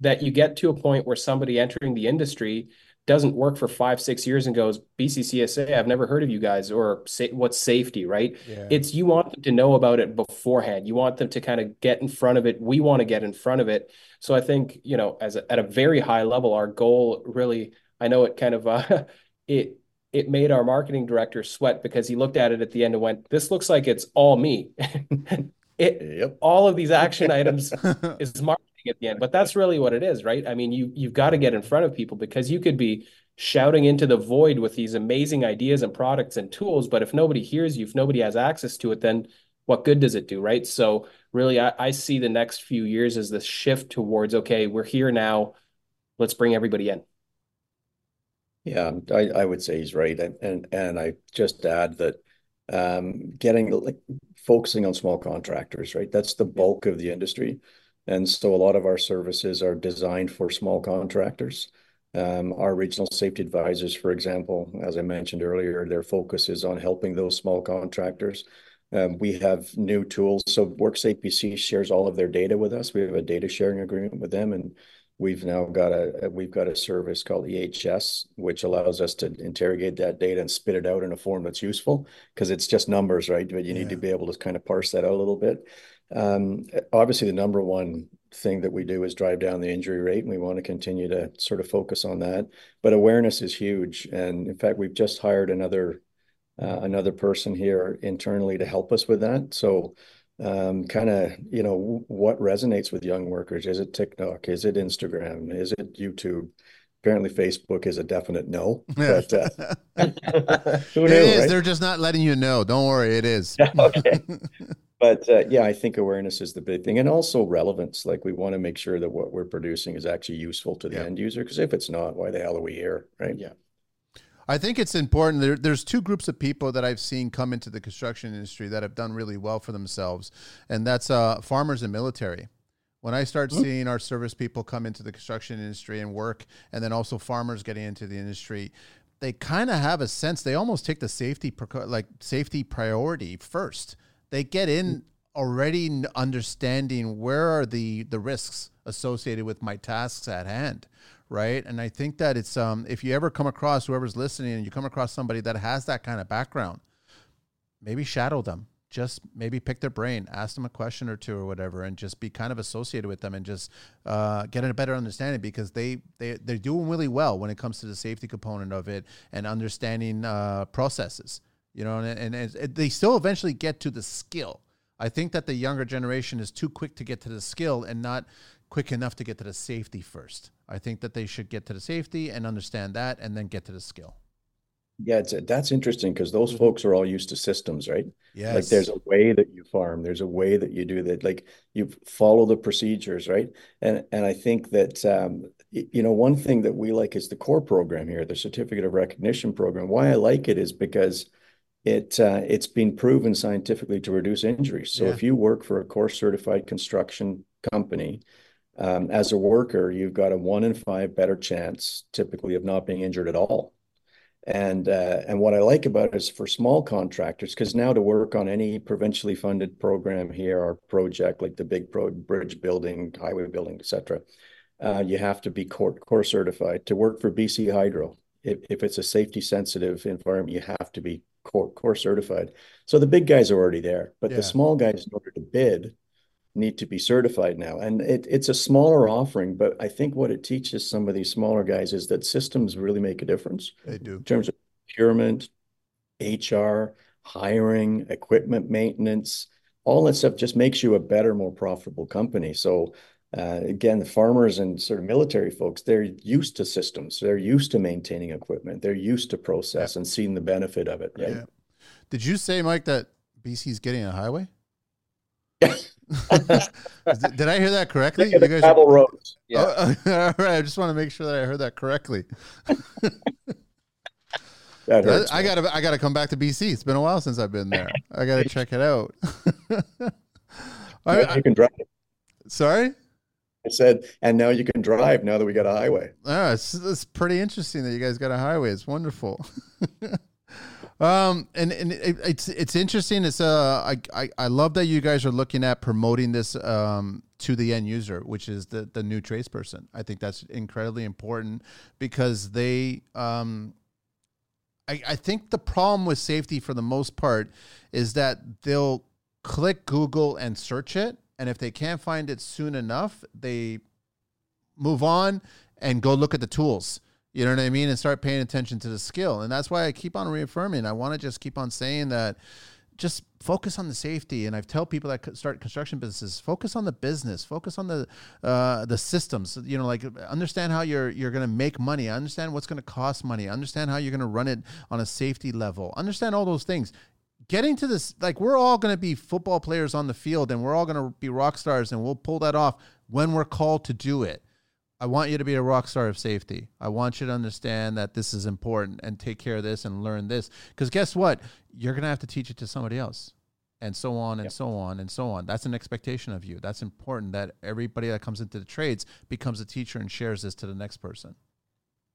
S4: that you get to a point where somebody entering the industry doesn't work for five, six years and goes, BCCSA, I've never heard of you guys, or say, what's safety, right?
S2: Yeah.
S4: It's you want them to know about it beforehand. You want them to kind of get in front of it. We want to get in front of it. So I think, you know, as a, at a very high level, our goal really, I know it kind of, uh, it, it made our marketing director sweat because he looked at it at the end and went, this looks like it's all me. it,
S3: Yep.
S4: all of these action items is marketing at the end, but that's really what it is, right? I mean, you you've got to get in front of people because you could be shouting into the void with these amazing ideas and products and tools, but if nobody hears you, if nobody has access to it, then what good does it do, right? So really, I, I see the next few years as this shift towards okay, we're here now, let's bring everybody in.
S3: Yeah, I, I would say he's right. And, and, and I just add that um, getting like focusing on small contractors, right? That's the bulk of the industry. And so a lot of our services are designed for small contractors. Um, our regional safety advisors, for example, as I mentioned earlier, their focus is on helping those small contractors. Um, we have new tools. So WorkSafe BC shares all of their data with us. We have a data sharing agreement with them, and We've now got a we've got a service called EHS, which allows us to interrogate that data and spit it out in a form that's useful because it's just numbers, right? But you need to be able to kind of parse that out a little bit. Um, obviously, the number one thing that we do is drive down the injury rate, and we want to continue to sort of focus on that. But awareness is huge, and in fact, we've just hired another uh, another person here internally to help us with that. So um, kind of, you know, what resonates with young workers? Is it TikTok? Is it Instagram? Is it YouTube? Apparently, Facebook is a definite no. But uh,
S2: who knew? It is. They're just not letting you know. Don't worry, it is.
S3: okay. But uh, yeah, I think awareness is the big thing, and also relevance. Like we want to make sure that what we're producing is actually useful to the yeah. end user. Because if it's not, why the hell are we here, right?
S4: Yeah.
S2: I think it's important. There, there's two groups of people that I've seen come into the construction industry that have done really well for themselves, and that's uh, farmers and military. When I start mm-hmm. seeing our service people come into the construction industry and work, and then also farmers getting into the industry, they kind of have a sense. They almost take the safety like safety priority first. They get in mm. already understanding where are the the risks associated with my tasks at hand right? And I think that it's um if you ever come across whoever's listening and you come across somebody that has that kind of background, maybe shadow them. Just maybe pick their brain, ask them a question or two or whatever, and just be kind of associated with them and just uh, get a better understanding because they they they're doing really well when it comes to the safety component of it and understanding uh, processes. You know, and, and, and they still eventually get to the skill. I think that the younger generation is too quick to get to the skill and not quick enough to get to the safety first. I think that they should get to the safety and understand that and then get to the skill.
S3: Yeah, it's, that's interesting because those folks are all used to systems, right?
S2: Yes.
S3: Like there's a way that you farm, there's a way that you do that. Like you follow the procedures, right? And and I think that um, you know one thing that we like is the COR program here, the certificate of recognition program. Why I like it is because it uh, it's been proven scientifically to reduce injuries. So yeah. if you work for a COR certified construction company, um, as a worker, you've got a one in five better chance typically of not being injured at all. And uh, and what I like about it is for small contractors, because now to work on any provincially funded program here or project like the big pro bridge building, highway building, etc., uh, you have to be COR, COR certified. To work for BC Hydro, if, if it's a safety sensitive environment, you have to be COR, COR certified. So the big guys are already there, but yeah. the small guys, in order to bid, need to be certified now. And it, it's a smaller offering, but I think what it teaches some of these smaller guys is that systems really make a difference.
S2: They do.
S3: In terms of procurement, HR, hiring, equipment maintenance, all that stuff just makes you a better, more profitable company. So uh, again, the farmers and sort of military folks, they're used to systems. They're used to maintaining equipment. They're used to process yeah. and seeing the benefit of it. Right? Yeah.
S2: Did you say, Mike, that BC is getting a highway? Did I hear that correctly?
S3: You guys are... roads.
S2: Yeah. Oh, all right. I just want to make sure that I heard that correctly.
S3: that hurts,
S2: I, I gotta I gotta come back to BC. It's been a while since I've been there. I gotta check it out.
S3: I, you can drive.
S2: Sorry.
S3: I said, and now you can drive now that we got a highway.
S2: Oh, it's, it's pretty interesting that you guys got a highway. It's wonderful. Um, and and it, it's it's interesting. It's uh, I, I I love that you guys are looking at promoting this um to the end user, which is the the new trace person. I think that's incredibly important because they. Um, I, I think the problem with safety for the most part is that they'll click Google and search it, and if they can't find it soon enough, they move on and go look at the tools. You know what I mean? And start paying attention to the skill. And that's why I keep on reaffirming. I want to just keep on saying that just focus on the safety. And I tell people that start construction businesses, focus on the business, focus on the uh, the systems. You know, like understand how you're you're going to make money, understand what's going to cost money, understand how you're going to run it on a safety level, understand all those things. Getting to this, like we're all going to be football players on the field, and we're all going to be rock stars, and we'll pull that off when we're called to do it. I want you to be a rock star of safety. I want you to understand that this is important and take care of this and learn this. Because guess what? You're going to have to teach it to somebody else, and so on and yep. so on and so on. That's an expectation of you. That's important that everybody that comes into the trades becomes a teacher and shares this to the next person.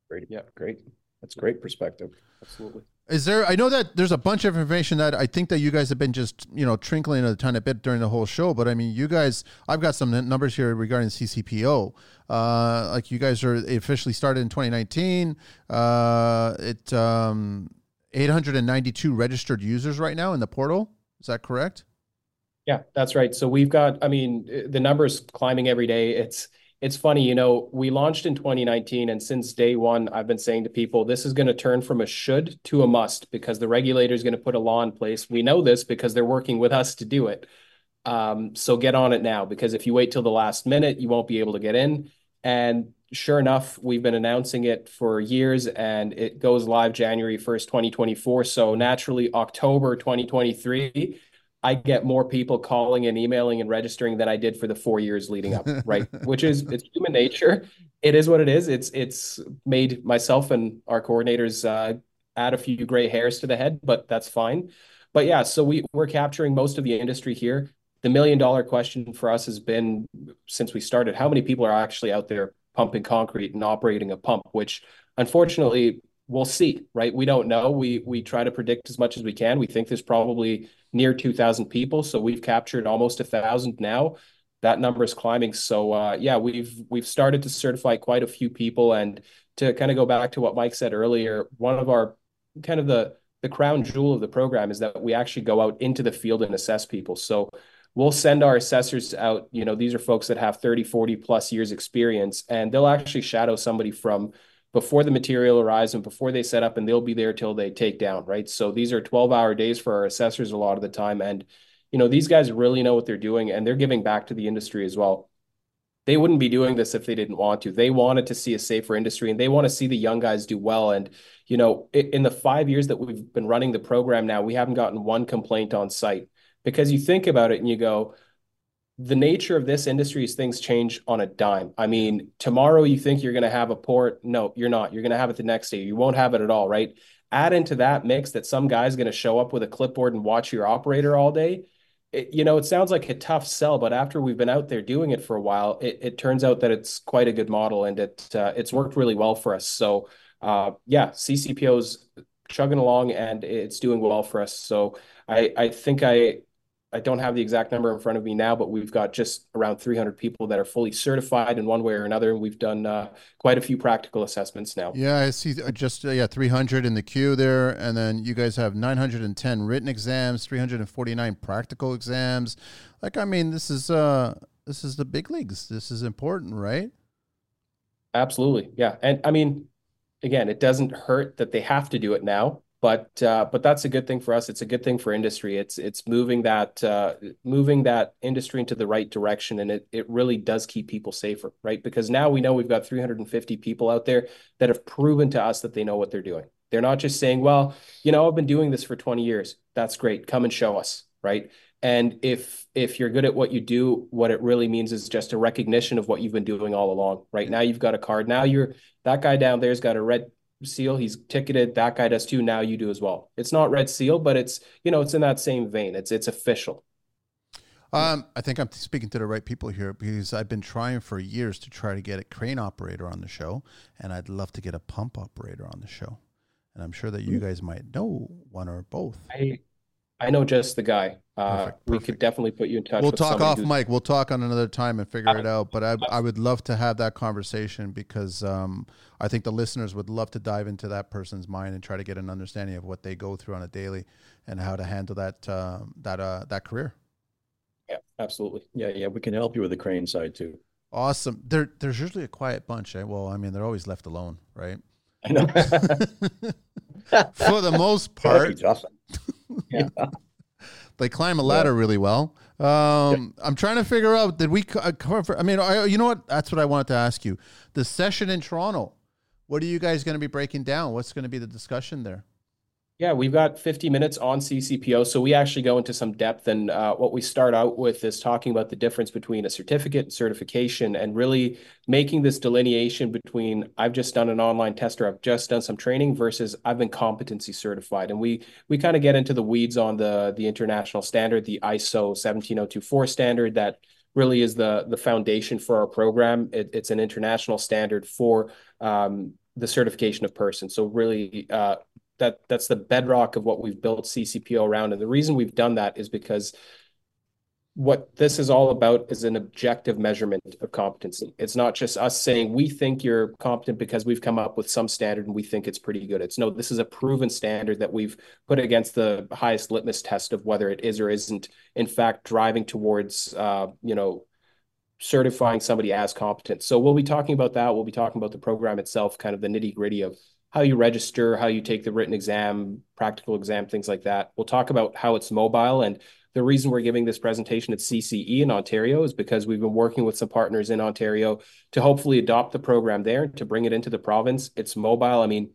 S3: Great. Yeah, great. That's great perspective.
S4: Absolutely.
S2: Is there? I know that there's a bunch of information that I think that you guys have been just you know trinkling a ton of bit during the whole show. But I mean, you guys, I've got some numbers here regarding CCPO. Uh, like you guys are officially started in 2019. Uh, it um, 892 registered users right now in the portal. Is that correct?
S4: Yeah, that's right. So we've got. I mean, the numbers climbing every day. It's it's funny, you know, we launched in 2019, and since day one, I've been saying to people, this is going to turn from a should to a must because the regulator is going to put a law in place. We know this because they're working with us to do it. Um, so get on it now because if you wait till the last minute, you won't be able to get in. And sure enough, we've been announcing it for years and it goes live January 1st, 2024. So naturally, October 2023 I get more people calling and emailing and registering than I did for the four years leading up, right? Which is it's human nature. It is what it is. It's it's made myself and our coordinators uh, add a few gray hairs to the head, but that's fine. But yeah, so we we're capturing most of the industry here. The million dollar question for us has been since we started: how many people are actually out there pumping concrete and operating a pump? Which unfortunately we'll see, right? We don't know. We we try to predict as much as we can. We think there's probably near 2,000 people, so we've captured almost a thousand now. That number is climbing. So uh, yeah, we've we've started to certify quite a few people, and to kind of go back to what Mike said earlier, one of our kind of the the crown jewel of the program is that we actually go out into the field and assess people. So we'll send our assessors out you know these are folks that have 30 40 plus years experience and they'll actually shadow somebody from before the material arrives and before they set up and they'll be there till they take down right? So these are 12 hour days for our assessors a lot of the time. And you know these guys really know what they're doing and they're giving back to the industry as well. They wouldn't be doing this if they didn't want to. They wanted to see a safer industry and they want to see the young guys do well. And you know in the five years that we've been running the program now we haven't gotten one complaint on site. Because you think about it and you go the nature of this industry is things change on a dime. I mean, tomorrow you think you're going to have a port. No, you're not. You're going to have it the next day. You won't have it at all, right? Add into that mix that some guy's going to show up with a clipboard and watch your operator all day. It, you know, it sounds like a tough sell, but after we've been out there doing it for a while, it, it turns out that it's quite a good model and it uh, it's worked really well for us. So, uh, yeah, CCPO's chugging along and it's doing well for us. So, I I think I I don't have the exact number in front of me now, but we've got just around 300 people that are fully certified in one way or another, and we've done uh, quite a few practical assessments now.
S2: Yeah, I see. Uh, just uh, yeah, 300 in the queue there, and then you guys have 910 written exams, 349 practical exams. Like, I mean, this is uh, this is the big leagues. This is important, right?
S4: Absolutely, yeah. And I mean, again, it doesn't hurt that they have to do it now but uh, but that's a good thing for us. It's a good thing for industry. It's it's moving that uh, moving that industry into the right direction, and it it really does keep people safer, right? Because now we know we've got 350 people out there that have proven to us that they know what they're doing. They're not just saying, "Well, you know, I've been doing this for 20 years. That's great. Come and show us," right? And if if you're good at what you do, what it really means is just a recognition of what you've been doing all along. Right now, you've got a card. Now you're that guy down there's got a red seal he's ticketed that guy does too now you do as well it's not red seal but it's you know it's in that same vein it's it's official
S2: um, I think I'm speaking to the right people here because I've been trying for years to try to get a crane operator on the show, and I'd love to get a pump operator on the show. And I'm sure that you guys might know one or both.
S4: I I know just the guy. Uh,
S2: Perfect,
S4: we could definitely put you in touch.
S2: We'll
S4: with
S2: talk off
S4: who's-
S2: mic. We'll talk on another time and figure it
S4: Uh,
S2: out. But I, I would love to have that conversation because um, I think the listeners would love to dive into that person's mind and try to get an understanding of what they go through on a daily and how to handle that um that uh, that career.
S4: Yeah, absolutely.
S3: Yeah, yeah, we can help you with the crane side too.
S2: Awesome. There, there's usually a quiet bunch. Eh? Well, I mean, they're always left alone, right?
S3: I know.
S2: For the most
S3: Very
S2: part,
S3: tough.
S2: they climb a ladder really well. Um, I'm trying to figure out did we co- uh, cover? I mean, I, you know what? That's what I wanted to ask you. The session in Toronto. What are you guys going to be breaking down? What's going to be the discussion there?
S4: Yeah, we've got 50 minutes on CCPO. So we actually go into some depth. And uh, what we start out with is talking about the difference between a certificate and certification and really making this delineation between I've just done an online tester, I've just done some training versus I've been competency certified. And we we kind of get into the weeds on the, the international standard, the ISO 17024 standard that really is the, the foundation for our program. It, it's an international standard for um, the certification of persons. So really uh, that that's the bedrock of what we've built CCPO around. And the reason we've done that is because what this is all about is an objective measurement of competency. It's not just us saying we think you're competent because we've come up with some standard and we think it's pretty good. It's no, this is a proven standard that we've put against the highest litmus test of whether it is or isn't, in fact, driving towards, uh, you know, certifying somebody as competent. So we'll be talking about that. We'll be talking about the program itself, kind of the nitty gritty of how you register, how you take the written exam, practical exam, things like that. We'll talk about how it's mobile. And the reason we're giving this presentation at CCE in Ontario is because we've been working with some partners in Ontario to hopefully adopt the program there, to bring it into the province. It's mobile. I mean,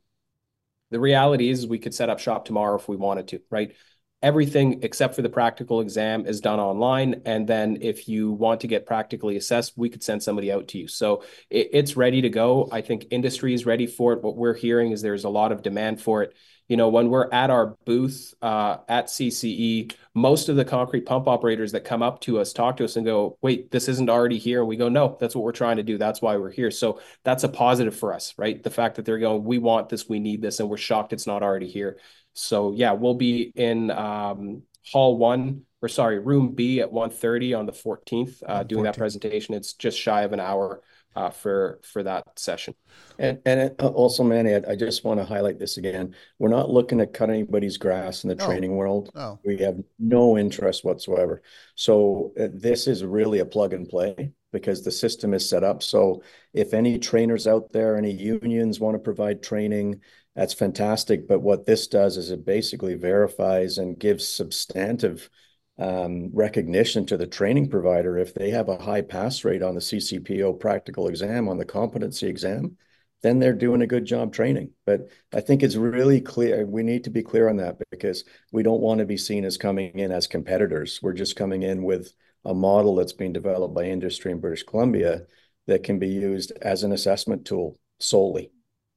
S4: the reality is we could set up shop tomorrow if we wanted to, right? Everything except for the practical exam is done online. And then if you want to get practically assessed, we could send somebody out to you. So it, it's ready to go. I think industry is ready for it. What we're hearing is there's a lot of demand for it. You know, when we're at our booth uh, at CCE, most of the concrete pump operators that come up to us talk to us and go, wait, this isn't already here. And we go, no, that's what we're trying to do. That's why we're here. So that's a positive for us, right? The fact that they're going, we want this, we need this, and we're shocked it's not already here. So yeah, we'll be in um, hall one or sorry, room B at 1.30 on the 14th, uh, doing that presentation. It's just shy of an hour uh, for for that session.
S3: And and it- uh, also, Manny, I, I just want to highlight this again. We're not looking to cut anybody's grass in the
S2: No.
S3: training world.
S2: Oh,
S3: We have no interest whatsoever. So uh, this is really a plug and play because the system is set up. So if any trainers out there, any unions want to provide training, that's fantastic. But what this does is it basically verifies and gives substantive um, recognition to the training provider if they have a high pass rate on the CCPO practical exam, on the competency exam, then they're doing a good job training. But I think it's really clear. We need to be clear on that because we don't want to be seen as coming in as competitors. We're just coming in with a model that's being developed by industry in British Columbia that can be used as an assessment tool solely.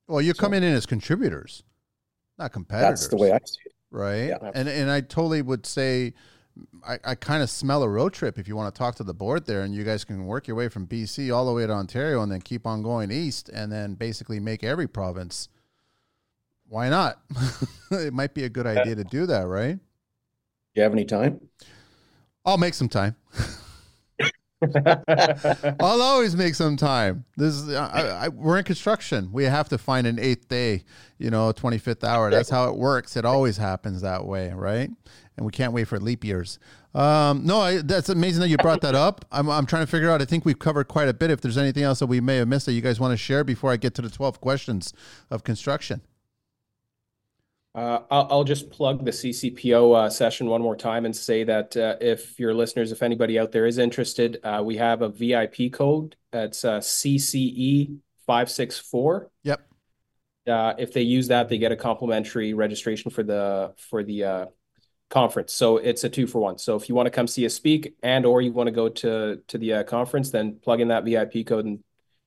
S2: Well, you're
S3: So-
S2: coming in as contributors, not competitors.
S3: That's the way I see it.
S2: right?
S3: Yeah.
S2: And and I totally would say, I, I kind of smell a road trip if you want to talk to the board there, and you guys can work your way from BC all the way to Ontario, and then keep on going east, and then basically make every province. Why not? it might be a good idea to do that, right?
S3: Do you have any time?
S2: I'll make some time. I'll always make some time. This is I, I, we're in construction. We have to find an eighth day, you know, twenty fifth hour. That's how it works. It always happens that way, right? And we can't wait for leap years. Um, no, I, that's amazing that you brought that up. I'm, I'm trying to figure out. I think we've covered quite a bit. If there's anything else that we may have missed that you guys want to share before I get to the twelve questions of construction.
S4: Uh, I'll, I'll just plug the CCPO uh, session one more time and say that uh, if your listeners, if anybody out there is interested, uh, we have a VIP code. It's uh, CCE five six four.
S2: Yep.
S4: Uh, if they use that, they get a complimentary registration for the for the uh, conference. So it's a two for one. So if you want to come see us speak and or you want to go to to the uh, conference, then plug in that VIP code and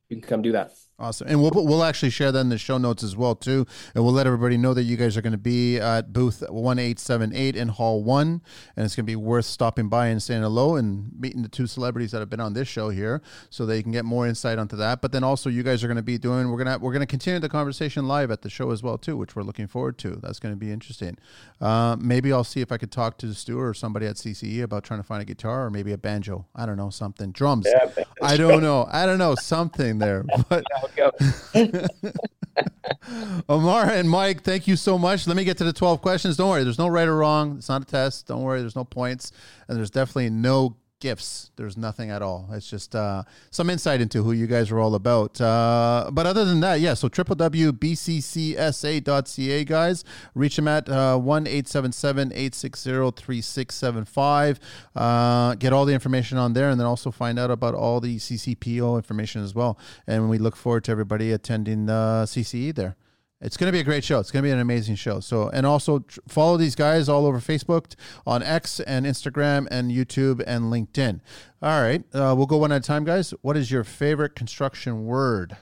S4: you can come do that.
S2: Awesome, and we'll we'll actually share that in the show notes as well too, and we'll let everybody know that you guys are going to be at booth one eight seven eight in Hall One, and it's going to be worth stopping by and saying hello and meeting the two celebrities that have been on this show here, so that you can get more insight onto that. But then also, you guys are going to be doing we're gonna we're gonna continue the conversation live at the show as well too, which we're looking forward to. That's going to be interesting. Uh, maybe I'll see if I could talk to Stu or somebody at CCE about trying to find a guitar or maybe a banjo. I don't know something drums.
S3: Yeah,
S2: I don't know. I don't know something there, but. Ammar and Mike, thank you so much. Let me get to the 12 questions. Don't worry, there's no right or wrong. It's not a test. Don't worry, there's no points. And there's definitely no gifts. There's nothing at all. It's just uh, some insight into who you guys are all about. Uh, but other than that, yeah, so www.bccsa.ca, guys. Reach them at uh, 1 877 860 3675. Uh, get all the information on there and then also find out about all the CCPO information as well. And we look forward to everybody attending the CCE there. It's going to be a great show. It's going to be an amazing show. So, and also tr- follow these guys all over Facebook, on X and Instagram and YouTube and LinkedIn. All right, uh, we'll go one at a time, guys. What is your favorite construction word?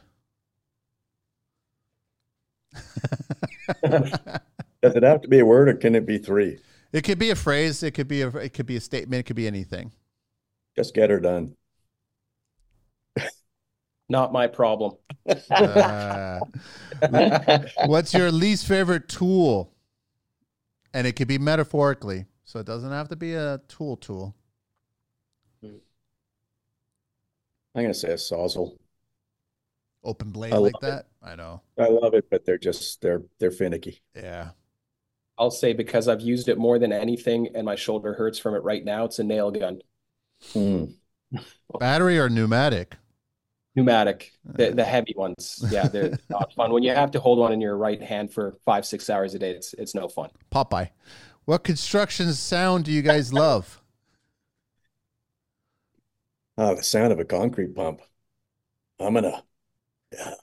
S3: Does it have to be a word or can it be three?
S2: It could be a phrase. It could be a. It could be a statement. It could be anything.
S3: Just get her done.
S4: Not my problem.
S2: Uh, what's your least favorite tool? And it could be metaphorically, so it doesn't have to be a tool. Tool.
S3: I'm gonna say a sawzall.
S2: Open blade
S3: I
S2: like
S3: love it.
S2: that. I know.
S3: I love it, but they're just they're they're finicky.
S2: Yeah.
S4: I'll say because I've used it more than anything and my shoulder hurts from it right now, it's a nail gun.
S3: Hmm.
S2: Battery or pneumatic?
S4: Pneumatic, the, the heavy ones. Yeah, they're not fun. When you have to hold one in your right hand for five, six hours a day, it's it's no fun.
S2: Popeye. What construction sound do you guys love?
S3: Oh, the sound of a concrete pump. I'm gonna. Yeah.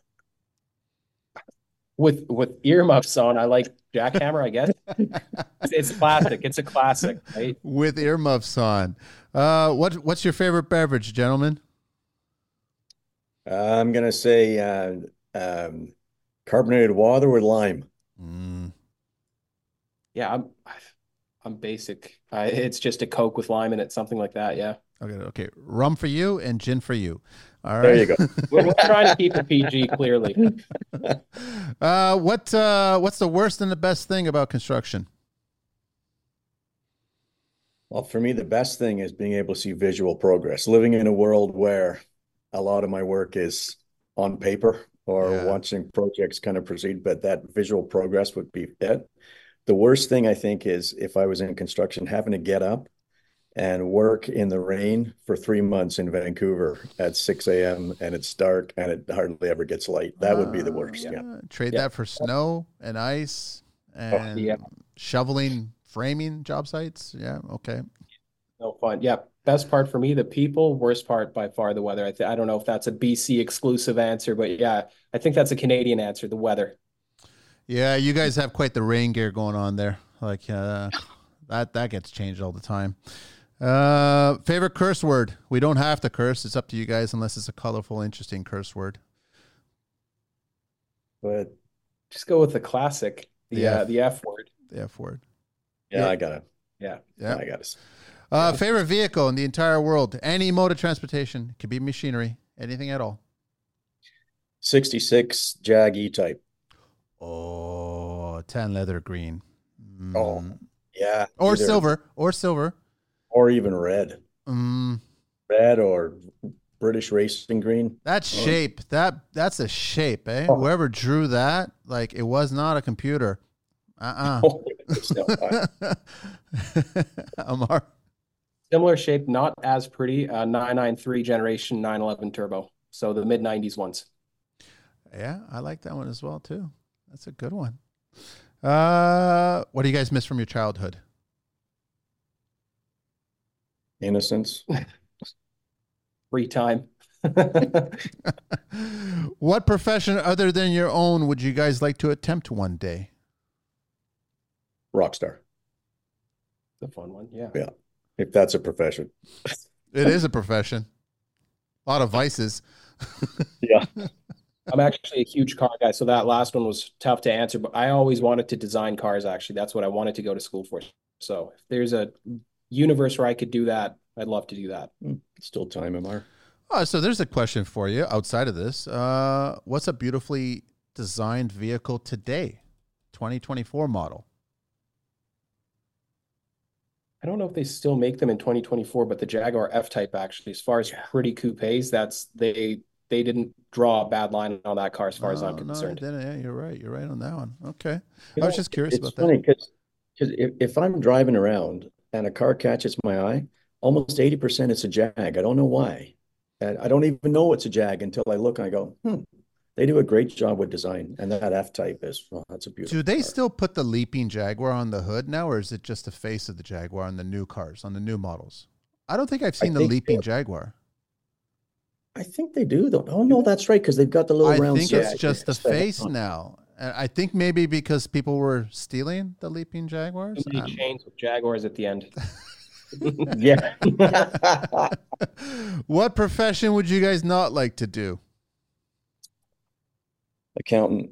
S4: With with earmuffs on, I like jackhammer, I guess. It's, it's classic. It's a classic, right?
S2: With earmuffs on. Uh, what What's your favorite beverage, gentlemen?
S3: I'm gonna say uh, um, carbonated water with lime.
S2: Mm,
S4: Yeah, I'm I'm basic. I, it's just a Coke with lime in it, something like that. Yeah,
S2: okay. Okay. Rum for you and gin for you. All right.
S3: There you go.
S4: we're, we're trying to keep it PG. Clearly,
S2: Uh, what uh, What's the worst and the best thing about construction?
S3: Well, for me, the best thing is being able to see visual progress. Living in a world where a lot of my work is on paper or
S2: Yeah.
S3: watching projects kind of proceed, but that visual progress would be it. The worst thing I think is if I was in construction, having to get up and work in the rain for three months in Vancouver at 6 a.m. and it's dark and it hardly ever gets light. That would be the worst. Yeah.
S2: Uh, trade
S4: Yeah.
S2: that for snow and ice and
S4: yeah.
S2: shoveling framing job sites. Yeah. Okay.
S4: no fun. Yeah, best part for me, the people. Worst part by far, the weather. I th- I don't know if that's a BC exclusive answer, but yeah, I think that's a Canadian answer. The weather.
S2: Yeah, you guys have quite the rain gear going on there. Like uh, that that gets changed all the time. Uh, favorite curse word? We don't have to curse. It's up to you guys, unless it's a colorful, interesting curse word.
S3: But
S4: Just go with the classic. The
S2: Yeah.
S4: uh, the F word.
S2: The F word.
S3: yeah,
S2: Yeah.
S3: I got it.
S4: Yeah.
S2: Yeah.
S3: I got it.
S2: Uh, favorite vehicle in the entire world? Any mode of transportation. Could be machinery. Anything at all.
S3: 66 Jag E type.
S2: Oh, tan leather green.
S3: Oh,
S2: Mm.
S3: Yeah.
S2: or
S3: either-
S2: silver. Or silver.
S3: Or even red.
S2: Mm,
S3: Red or British racing green.
S2: that shape. That that's a shape, eh?
S3: Oh.
S2: Whoever drew that, like it was not a computer. Uh
S3: Oh, I-
S2: uh Ammar.
S4: Similar shape, not as pretty. Uh, 993 generation 911 turbo. So the mid 90s ones.
S2: Yeah, I like that one as well too. That's a good one. Uh, what do you guys miss from your childhood?
S3: Innocence.
S4: Free time.
S2: what profession other than your own would you guys like to attempt one day?
S3: Rockstar.
S4: the fun one. Yeah.
S3: Yeah. If that's a profession.
S2: It is a profession. A lot of vices.
S3: Yeah.
S4: I'm actually a huge car guy, so that last one was tough to answer. But I always wanted to design cars. Actually, that's what I wanted to go to school for. So if there's a universe where I could do that, I'd love to do that.
S3: Hmm, Still time, Ammar.
S2: Oh, so there's a question for you outside of this. Uh, what's a beautifully designed vehicle today, 2024 model?
S4: I don't know if they still make them in 2024, but the Jaguar F-Type actually, as far as pretty coupes, that's they they didn't draw a bad line on that car as far as I'm
S2: No, no,
S4: concerned.
S2: yeah, you're right. You're right on that one. Okay.
S3: You
S2: I was
S3: know,
S2: just curious
S3: it's
S2: about
S3: funny
S2: that.
S3: because if, if I'm driving around and a car catches my eye, almost 80% it's a Jag. I don't know why. And I don't even know it's a Jag until I look and I go, hmm, they do a great job with design. And that F type is, well, that's a beautiful
S2: Do they
S3: car.
S2: still put the leaping Jaguar on the hood now, or is it just the face of the Jaguar on the new cars, on the new models? I don't think I've seen the leaping
S3: so.
S2: Jaguar.
S3: I think they do though. Oh no, that's right, because they've got the little
S2: I
S3: round I
S2: think it's just the
S3: instead of-
S2: face now. And I think maybe because people were stealing the leaping Jaguars.
S4: Too many
S2: Um,
S4: chains with Jaguars at the end.
S3: Yeah.
S2: what profession would you guys not like to do?
S3: Accountant.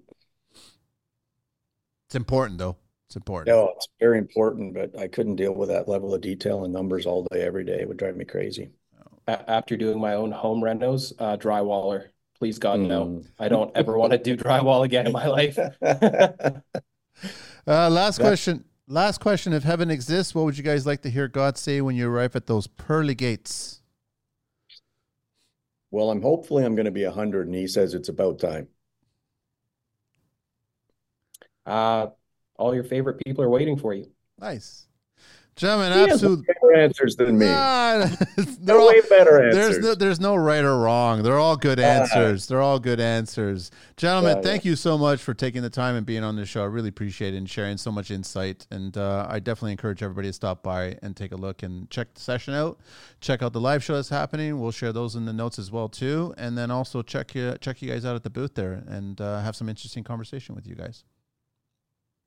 S2: It's important though. It's important.
S3: No, it's very important, but I couldn't deal with that level of detail and numbers all day, every day. It would drive me crazy.
S4: A- after doing my own home renos, uh, drywaller. Please God, no.
S3: Mm.
S4: I don't ever want to do drywall again in my life.
S2: Uh, last
S3: That-
S2: question. Last question. If heaven exists, what would you guys like to hear God say when you arrive at those pearly gates?
S3: Well, I'm hopefully I'm going to be a hundred, and he says it's about time.
S4: Uh, all your favorite people are waiting for you.
S2: Nice. Gentlemen,
S3: He has
S2: absolute.
S3: better answers than me.
S2: Nah, they're all,
S3: way better
S2: there's no, there's no right or wrong. They're all good answers. They're all good answers. Gentlemen,
S3: Yeah,
S2: thank you so much for taking the time and being on the show. I really appreciate it and sharing so much insight. And uh, I definitely encourage everybody to stop by and take a look and check the session out. Check out the live show that's happening. We'll share those in the notes as well too. And then also check you check you guys out at the booth there and uh, have some interesting conversation with you guys.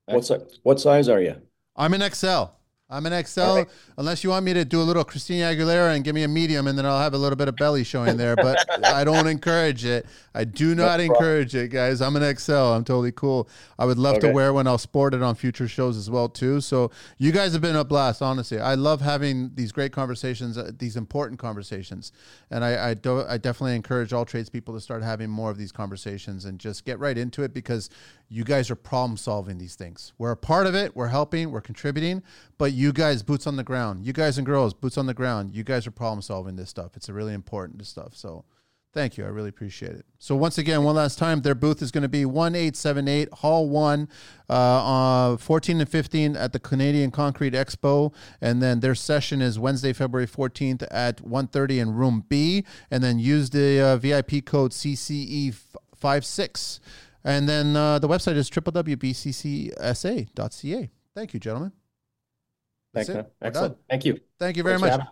S3: What's what size are you?
S2: I'm an XL. I'm an XL.
S3: Right.
S2: Unless you want me to do a little Christina Aguilera and give me a medium, and then I'll have a little bit of belly showing there. But I don't encourage it. I do not
S3: problem.
S2: encourage it, guys. I'm an XL. I'm totally cool. I would love to wear one. I'll sport it on future shows as well too. So you guys have been a blast. Honestly, I love having these great conversations, uh, these important conversations, and I I, do, I definitely encourage all tradespeople to start having more of these conversations and just get right into it because you guys are problem solving these things. We're a part of it. We're helping. We're contributing. But you guys, boots on the ground. You guys and girls, boots on the ground. You guys are problem solving this stuff. It's a really important stuff. So, thank you. I really appreciate it. So once again, one last time, their booth is going to be one eight seven eight Hall One, uh, uh, fourteen and fifteen at the Canadian Concrete Expo, and then their session is Wednesday, February fourteenth at 1.30 in Room B, and then use the uh, VIP code CCE 56 and then uh, the website is www.bccsa.ca. Thank you, gentlemen.
S3: Thanks.
S4: Excellent.
S2: done.
S4: Thank you.
S2: Thank you very
S4: Thanks
S2: much.